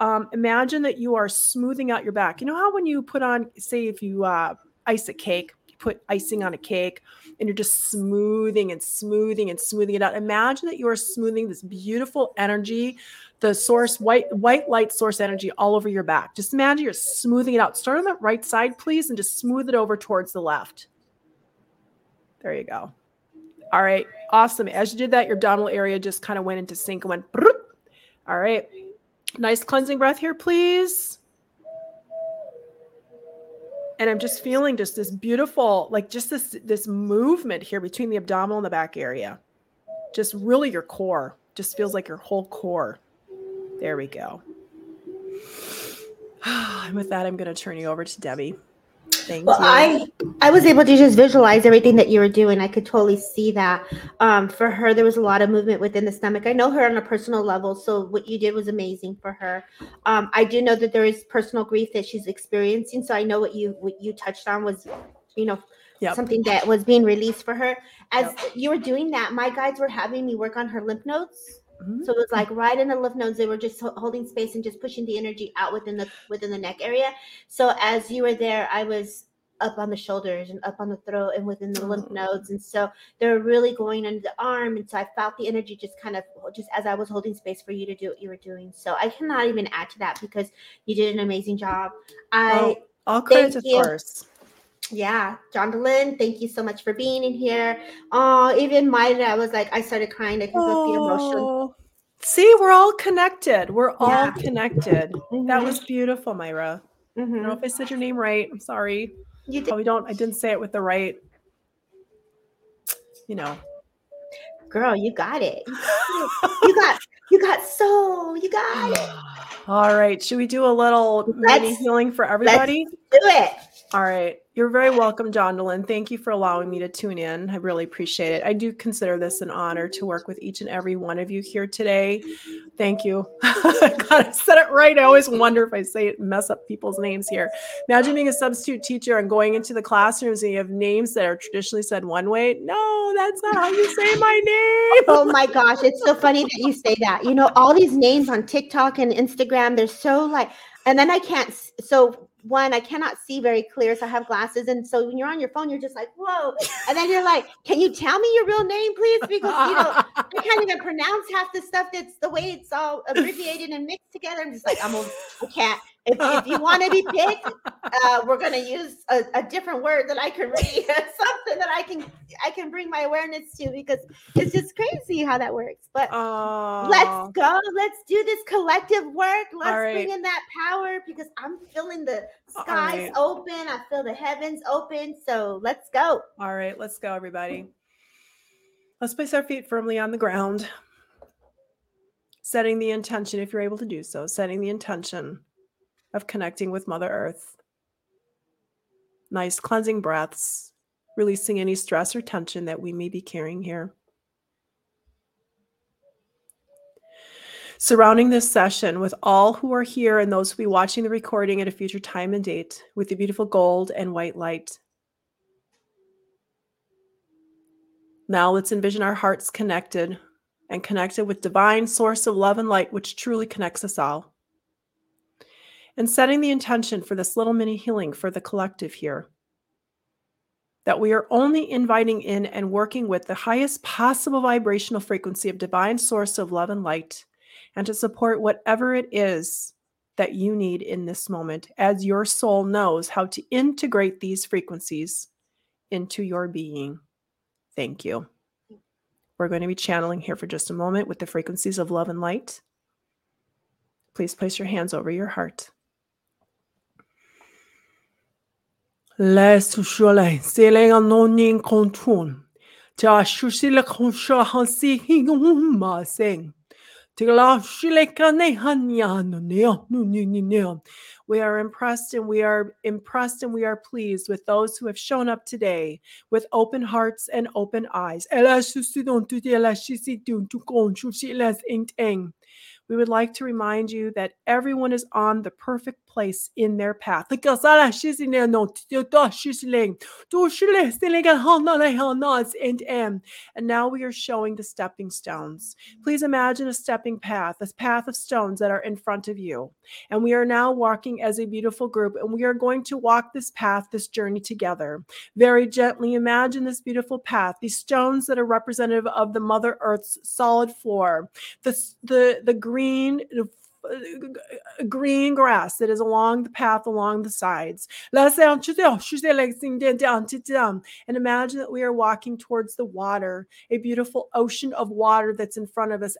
Um, imagine that you are smoothing out your back. You know how when you put on, say, if you uh, ice a cake, you put icing on a cake, and you're just smoothing and smoothing and smoothing it out. Imagine that you are smoothing this beautiful energy, the source white white light source energy all over your back. Just imagine you're smoothing it out. Start on the right side, please, and just smooth it over towards the left. There you go. All right, awesome. As you did that, your abdominal area just kind of went into sync and went. All right, nice cleansing breath here, please. And I'm just feeling just this beautiful, like just this this movement here between the abdominal and the back area. Just really your core. Just feels like your whole core. There we go. [SIGHS] And with that, I'm going to turn you over to Debbie. Thank Well, you. I I was able to just visualize everything that you were doing. I could totally see that. Um, for her, there was a lot of movement within the stomach. I know her on a personal level, so what you did was amazing for her. Um, I do know that there is personal grief that she's experiencing, so I know what you what you touched on was, you know, Yep. something that was being released for her. As you were doing that, my guides were having me work on her lymph nodes. Mhm. So it was like right in the lymph nodes, they were just holding space and just pushing the energy out within the within the neck area. So as you were there, I was up on the shoulders and up on the throat and within the lymph Oh. nodes, and so they were really going under the arm. And so I felt the energy just kind of just as I was holding space for you to do what you were doing. So I cannot even add to that because you did an amazing job. I Well, all credit to thank you. Source. Yeah, Jondelyn, thank you so much for being in here. Oh, even Myra, I was like, I started crying. I can feel the emotion. Oh, see, we're all connected. We're all Yeah. connected. That Mhm, was beautiful, Myra. I don't know mhm. if I said your name right. I'm sorry. you did, Probably don't. I didn't say it with the right. You know. girl. You got it. You got, [LAUGHS] you got so. You got it. All right. Should we do a little mini Let's- healing for everybody? Do it. All right. You're very welcome, Jondelyn. Thank you for allowing me to tune in. I really appreciate it. I do consider this an honor to work with each and every one of you here today. Thank you. [LAUGHS] God, I said it right. I always wonder if I say it, mess up people's names here. Imagine being a substitute teacher and going into the classrooms and you have names that are traditionally said one way. No, that's not how you say my name. oh my gosh, it's so funny that you say that. You know, all these names on TikTok and Instagram, they're so like, and then I can't. So one, I cannot see very clear, so I have glasses. And so when you're on your phone, you're just like, whoa. And then you're like, can you tell me your real name, please? Because you know, I can't even pronounce half the stuff that's the way it's all abbreviated and mixed together. I'm just like, I'm a, I can't. If, if you want to be picked, uh, we're gonna use a, a, different word that I can read, [LAUGHS] that I can bring my awareness to because it's just crazy how that works. But oh. let's go. Let's do this collective work. Let's right. bring in that power because I'm feeling the skies right. open. I feel the heavens open. So let's go. All right, let's go, everybody. Let's place our feet firmly on the ground. Setting the intention, if you're able to do so, setting the intention of connecting with Mother Earth. Nice cleansing breaths, releasing any stress or tension that we may be carrying here. Surrounding this session with all who are here and those who will be watching the recording at a future time and date with the beautiful gold and white light. Now let's envision our hearts connected and connected with divine source of love and light which truly connects us all and setting the intention for this little mini healing for the collective here. That we are only inviting in and working with the highest possible vibrational frequency of divine source of love and light, and to support whatever it is that you need in this moment, as your soul knows how to integrate these frequencies into your being. Thank you. We're going to be channeling here for just a moment with the frequencies of love and light. Please place your hands over your heart. Sing. We are impressed and we are impressed and we are pleased with those who have shown up today with open hearts and open eyes. We would like to remind you that everyone is on the perfect place in their path. And now we are showing the stepping stones. Please imagine a stepping path, a path of stones that are in front of you. And we are now walking as a beautiful group, and we are going to walk this path, this journey together. Very gently imagine this beautiful path, these stones that are representative of the Mother Earth's solid floor, the, the, the green Uh, uh, green grass that is along the path along the sides. And imagine that we are walking towards the water, a beautiful ocean of water that's in front of us.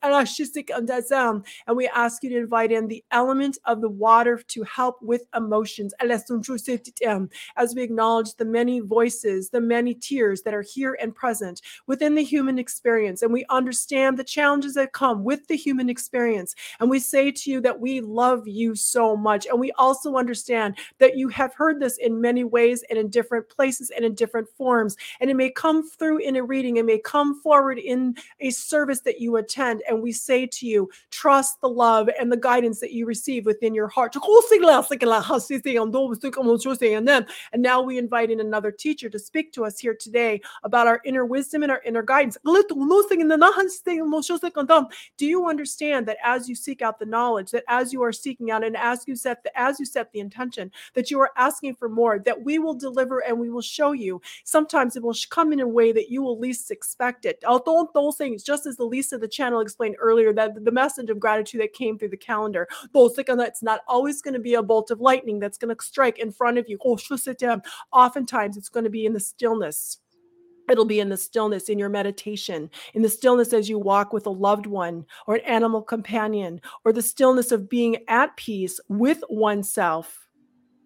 Um, and we ask you to invite in the element of the water to help with emotions. As we acknowledge the many voices, the many tears that are here and present within the human experience. And we understand the challenges that come with the human experience. And we say to you, you that we love you so much. And we also understand that you have heard this in many ways and in different places and in different forms. And it may come through in a reading, it may come forward in a service that you attend. And we say to you, trust the love and the guidance that you receive within your heart. And now we invite in another teacher to speak to us here today about our inner wisdom and our inner guidance. Do you understand that as you seek out the knowledge, knowledge that as you are seeking out and as you set the as you set the intention that you are asking for more that we will deliver and we will show you. Sometimes it will come in a way that you will least expect it. Although those things just as the least of the channel explained earlier that the message of gratitude that came through the calendar. It's not always going to be a bolt of lightning that's going to strike in front of you. Oh, oftentimes it's going to be in the stillness It'll be in the stillness in your meditation, in the stillness as you walk with a loved one or an animal companion, or the stillness of being at peace with oneself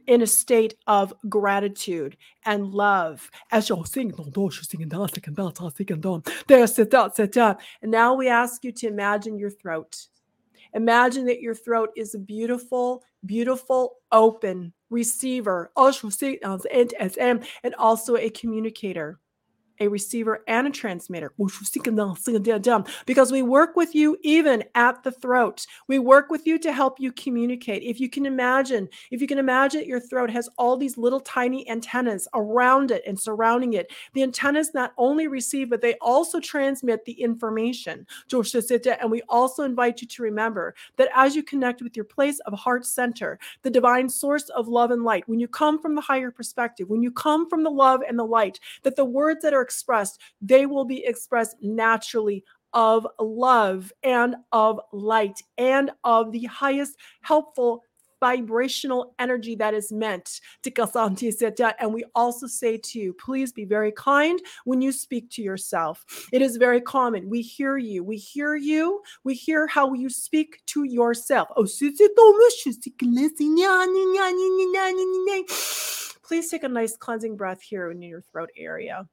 in a state of gratitude and love. As you're singing, and now we ask you to imagine your throat. Imagine that your throat is a beautiful, beautiful, open, receiver, and also a communicator a receiver and a transmitter. Because we work with you even at the throat. We work with you to help you communicate. If you can imagine if you can imagine your throat has all these little tiny antennas around it and surrounding it the antennas not only receive but they also transmit the information. And we also invite you to remember that as you connect with your place of heart center the divine source of love and light when you come from the higher perspective when you come from the love and the light that the words that are expressed, they will be expressed naturally of love and of light and of the highest helpful vibrational energy that is meant to and we also say to you please be very kind when you speak to yourself. It is very common. We hear you. We hear you. We hear how you speak to yourself. Please take a nice cleansing breath here in your throat area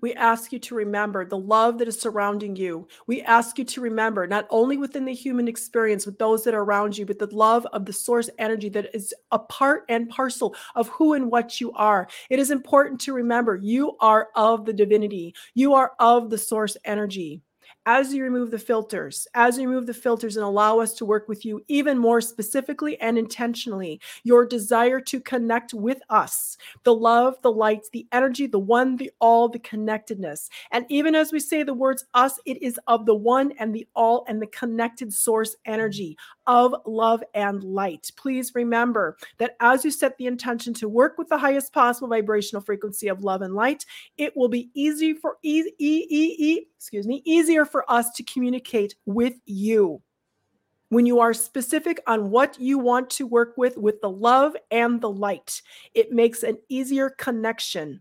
we ask you to remember the love that is surrounding you. We ask you to remember not only within the human experience with those that are around you, but the love of the source energy that is a part and parcel of who and what you are. It is important to remember you are of the divinity, you are of the source energy as you remove the filters, as you remove the filters and allow us to work with you even more specifically and intentionally, your desire to connect with us, the love, the light, the energy, the one, the all, the connectedness. And even as we say the words us, it is of the one and the all and the connected source energy of love and light. Please remember that as you set the intention to work with the highest possible vibrational frequency of love and light, it will be easy for e- e- e- excuse me, easier for us to communicate with you. When you are specific on what you want to work with, with the love and the light, it makes an easier connection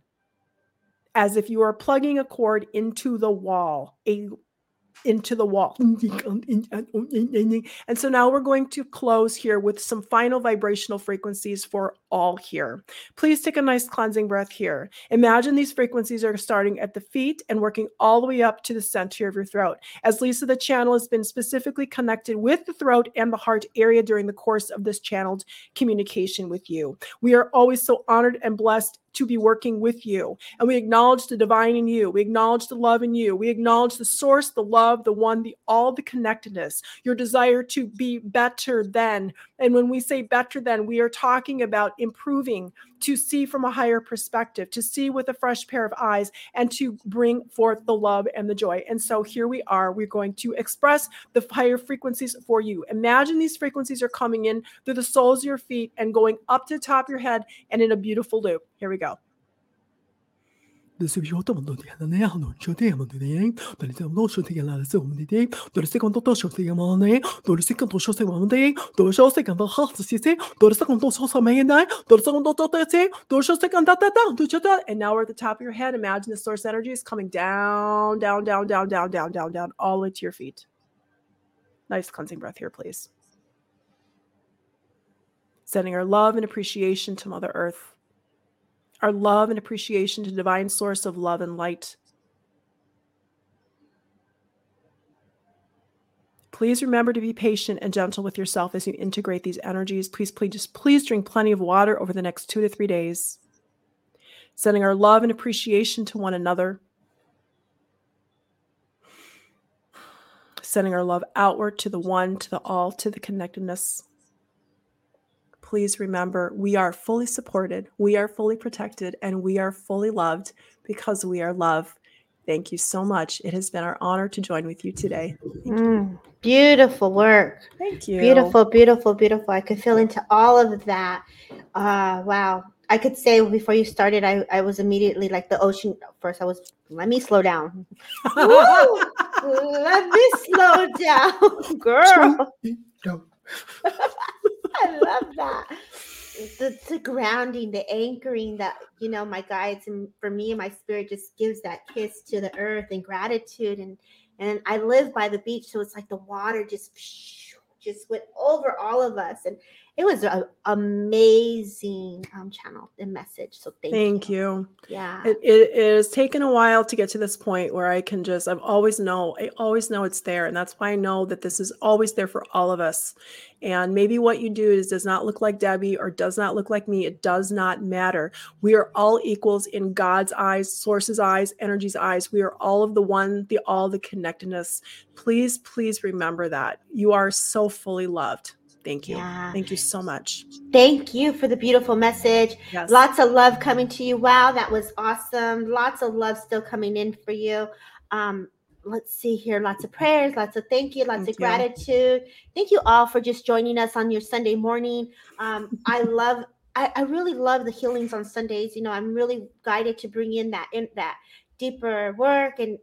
as if you are plugging a cord into the wall, a into the wall. And so now we're going to close here with some final vibrational frequencies for all here. Please take a nice cleansing breath here. Imagine these frequencies are starting at the feet and working all the way up to the center of your throat. As Lisa, the channel has been specifically connected with the throat and the heart area during the course of this channeled communication with you. We are always so honored and blessed to be working with you. And we acknowledge the divine in you. We acknowledge the love in you. We acknowledge the source, the love, the one, the all, the connectedness, your desire to be better than. And when we say better than, we are talking about improving, to see from a higher perspective, to see with a fresh pair of eyes, and to bring forth the love and the joy. And so here we are. We're going to express the higher frequencies for you. Imagine these frequencies are coming in through the soles of your feet and going up to the top of your head and in a beautiful loop. Here we go. And now we're at the top of your head. Imagine the source energy is coming down down down down down down down down all the way to your feet. Nice cleansing breath here please. Sending our love and appreciation to mother earth our love and appreciation to divine source of love and light. Please remember to be patient and gentle with yourself as you integrate these energies. Please, please, just please drink plenty of water over the next two to three days. Sending our love and appreciation to one another. Sending our love outward to the one, to the all, to the connectedness please remember we are fully supported, we are fully protected, and we are fully loved because we are love. Thank you so much. It has been our honor to join with you today. Mm, beautiful work. Thank you. Beautiful, beautiful, beautiful. I could feel into all of that. Uh, wow. I could say before you started, I, I was immediately like the ocean. First, I was, let me slow down. [LAUGHS] let me slow down, [LAUGHS] girl. [LAUGHS] I love that. The, the grounding, the anchoring that, you know, my guides and for me and my spirit just gives that kiss to the earth and gratitude. And, and I live by the beach. So it's like the water just, just went over all of us. And it was an amazing um, channel and message. So thank, Thank you. you. Yeah. It, it, it has taken a while to get to this point where I can just, I've always know, I always know it's there. And that's why I know that this is always there for all of us. And maybe what you do is does not look like Debbie or does not look like me. It does not matter. We are all equals in God's eyes, source's eyes, energy's eyes. We are all of the one, the all, the connectedness. Please, please remember that. You are so fully loved. Thank you. Yeah. Thank you so much. Thank you for the beautiful message. Yes. Lots of love coming to you. Wow, that was awesome. Lots of love still coming in for you. Um, let's see here. Lots of prayers, lots of thank you, lots Thank of you. gratitude. Thank you all for just joining us on your Sunday morning. Um, I [LAUGHS] love, I, I really love the healings on Sundays. You know, I'm really guided to bring in that in that deeper work and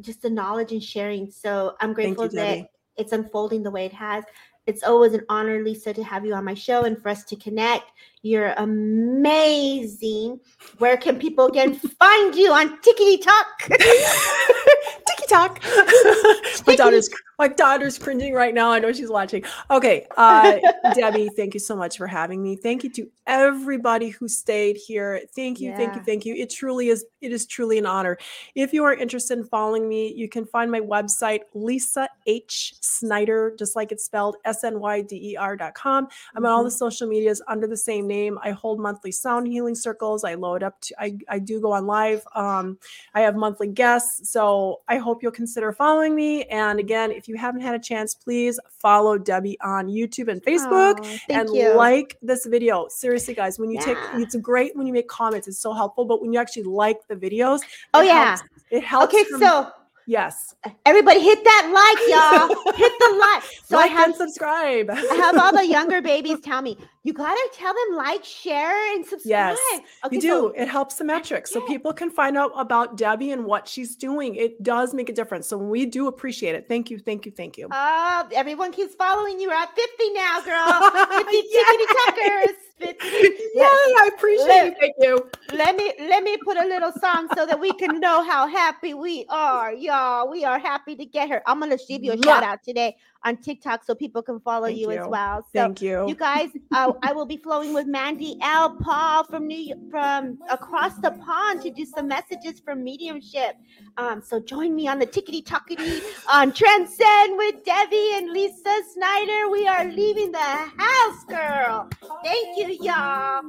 just the knowledge and sharing. So I'm grateful you, that it's unfolding the way it has. It's always an honor, Lisa, to have you on my show and for us to connect. You're amazing. Where can people again find you on Tickety Talk? [LAUGHS] Tiki talk. [LAUGHS] my daughter's my daughter's cringing right now. I know she's watching. Okay, uh, [LAUGHS] Debbie, thank you so much for having me. Thank you to everybody who stayed here. Thank you, thank you, thank you. It truly is. It is truly an honor. If you are interested in following me, you can find my website Lisa H Snyder, just like it's spelled S N Y D E R dot com. I'm on all the social medias under the same name. I hold monthly sound healing circles. I load up to. I I do go on live. Um, I have monthly guests. So I hope you'll consider following me. And again, if you haven't had a chance, please follow Debbie on YouTube and Facebook thank and you. like this video. Seriously, guys, when you take it's great when you make comments, it's so helpful. But when you actually like the videos, oh yeah. helps- it helps. Okay, from- so yes, everybody hit that like, y'all. [LAUGHS] hit the like. So like I have and subscribe. I have all the younger [LAUGHS] babies tell me, you gotta tell them like, share, and subscribe. Yes, Okay, you do. so- it helps the metrics so Yeah. people can find out about Debbie and what she's doing. It does make a difference. So we do appreciate it. Thank you, thank you, thank you. Oh, everyone keeps following you. We're at 50 now, girl. [LAUGHS] 50 tickety tuckers. 50. Yay, I appreciate you. Thank you. Let me let me put a little song so that we can know how happy we are, y'all. We are happy to get her. I'm gonna give you a Mwah. shout out today on TikTok so people can follow Thank you, as well. So Thank you. you guys, uh, I will be flowing with Mandy L. Paul from New York, from across the pond to do some messages from mediumship. Um, so join me on the tickety tockety on Transcend with Debbie and Lisa Snyder. We are leaving the house, girl. Thank you, y'all.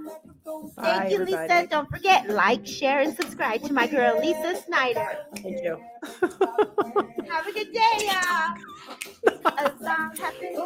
Thank Bye, you, Lisa. Don't forget like, share, and subscribe to my girl Lisa Snyder. Thank you. Have a good day, y'all. A song happens.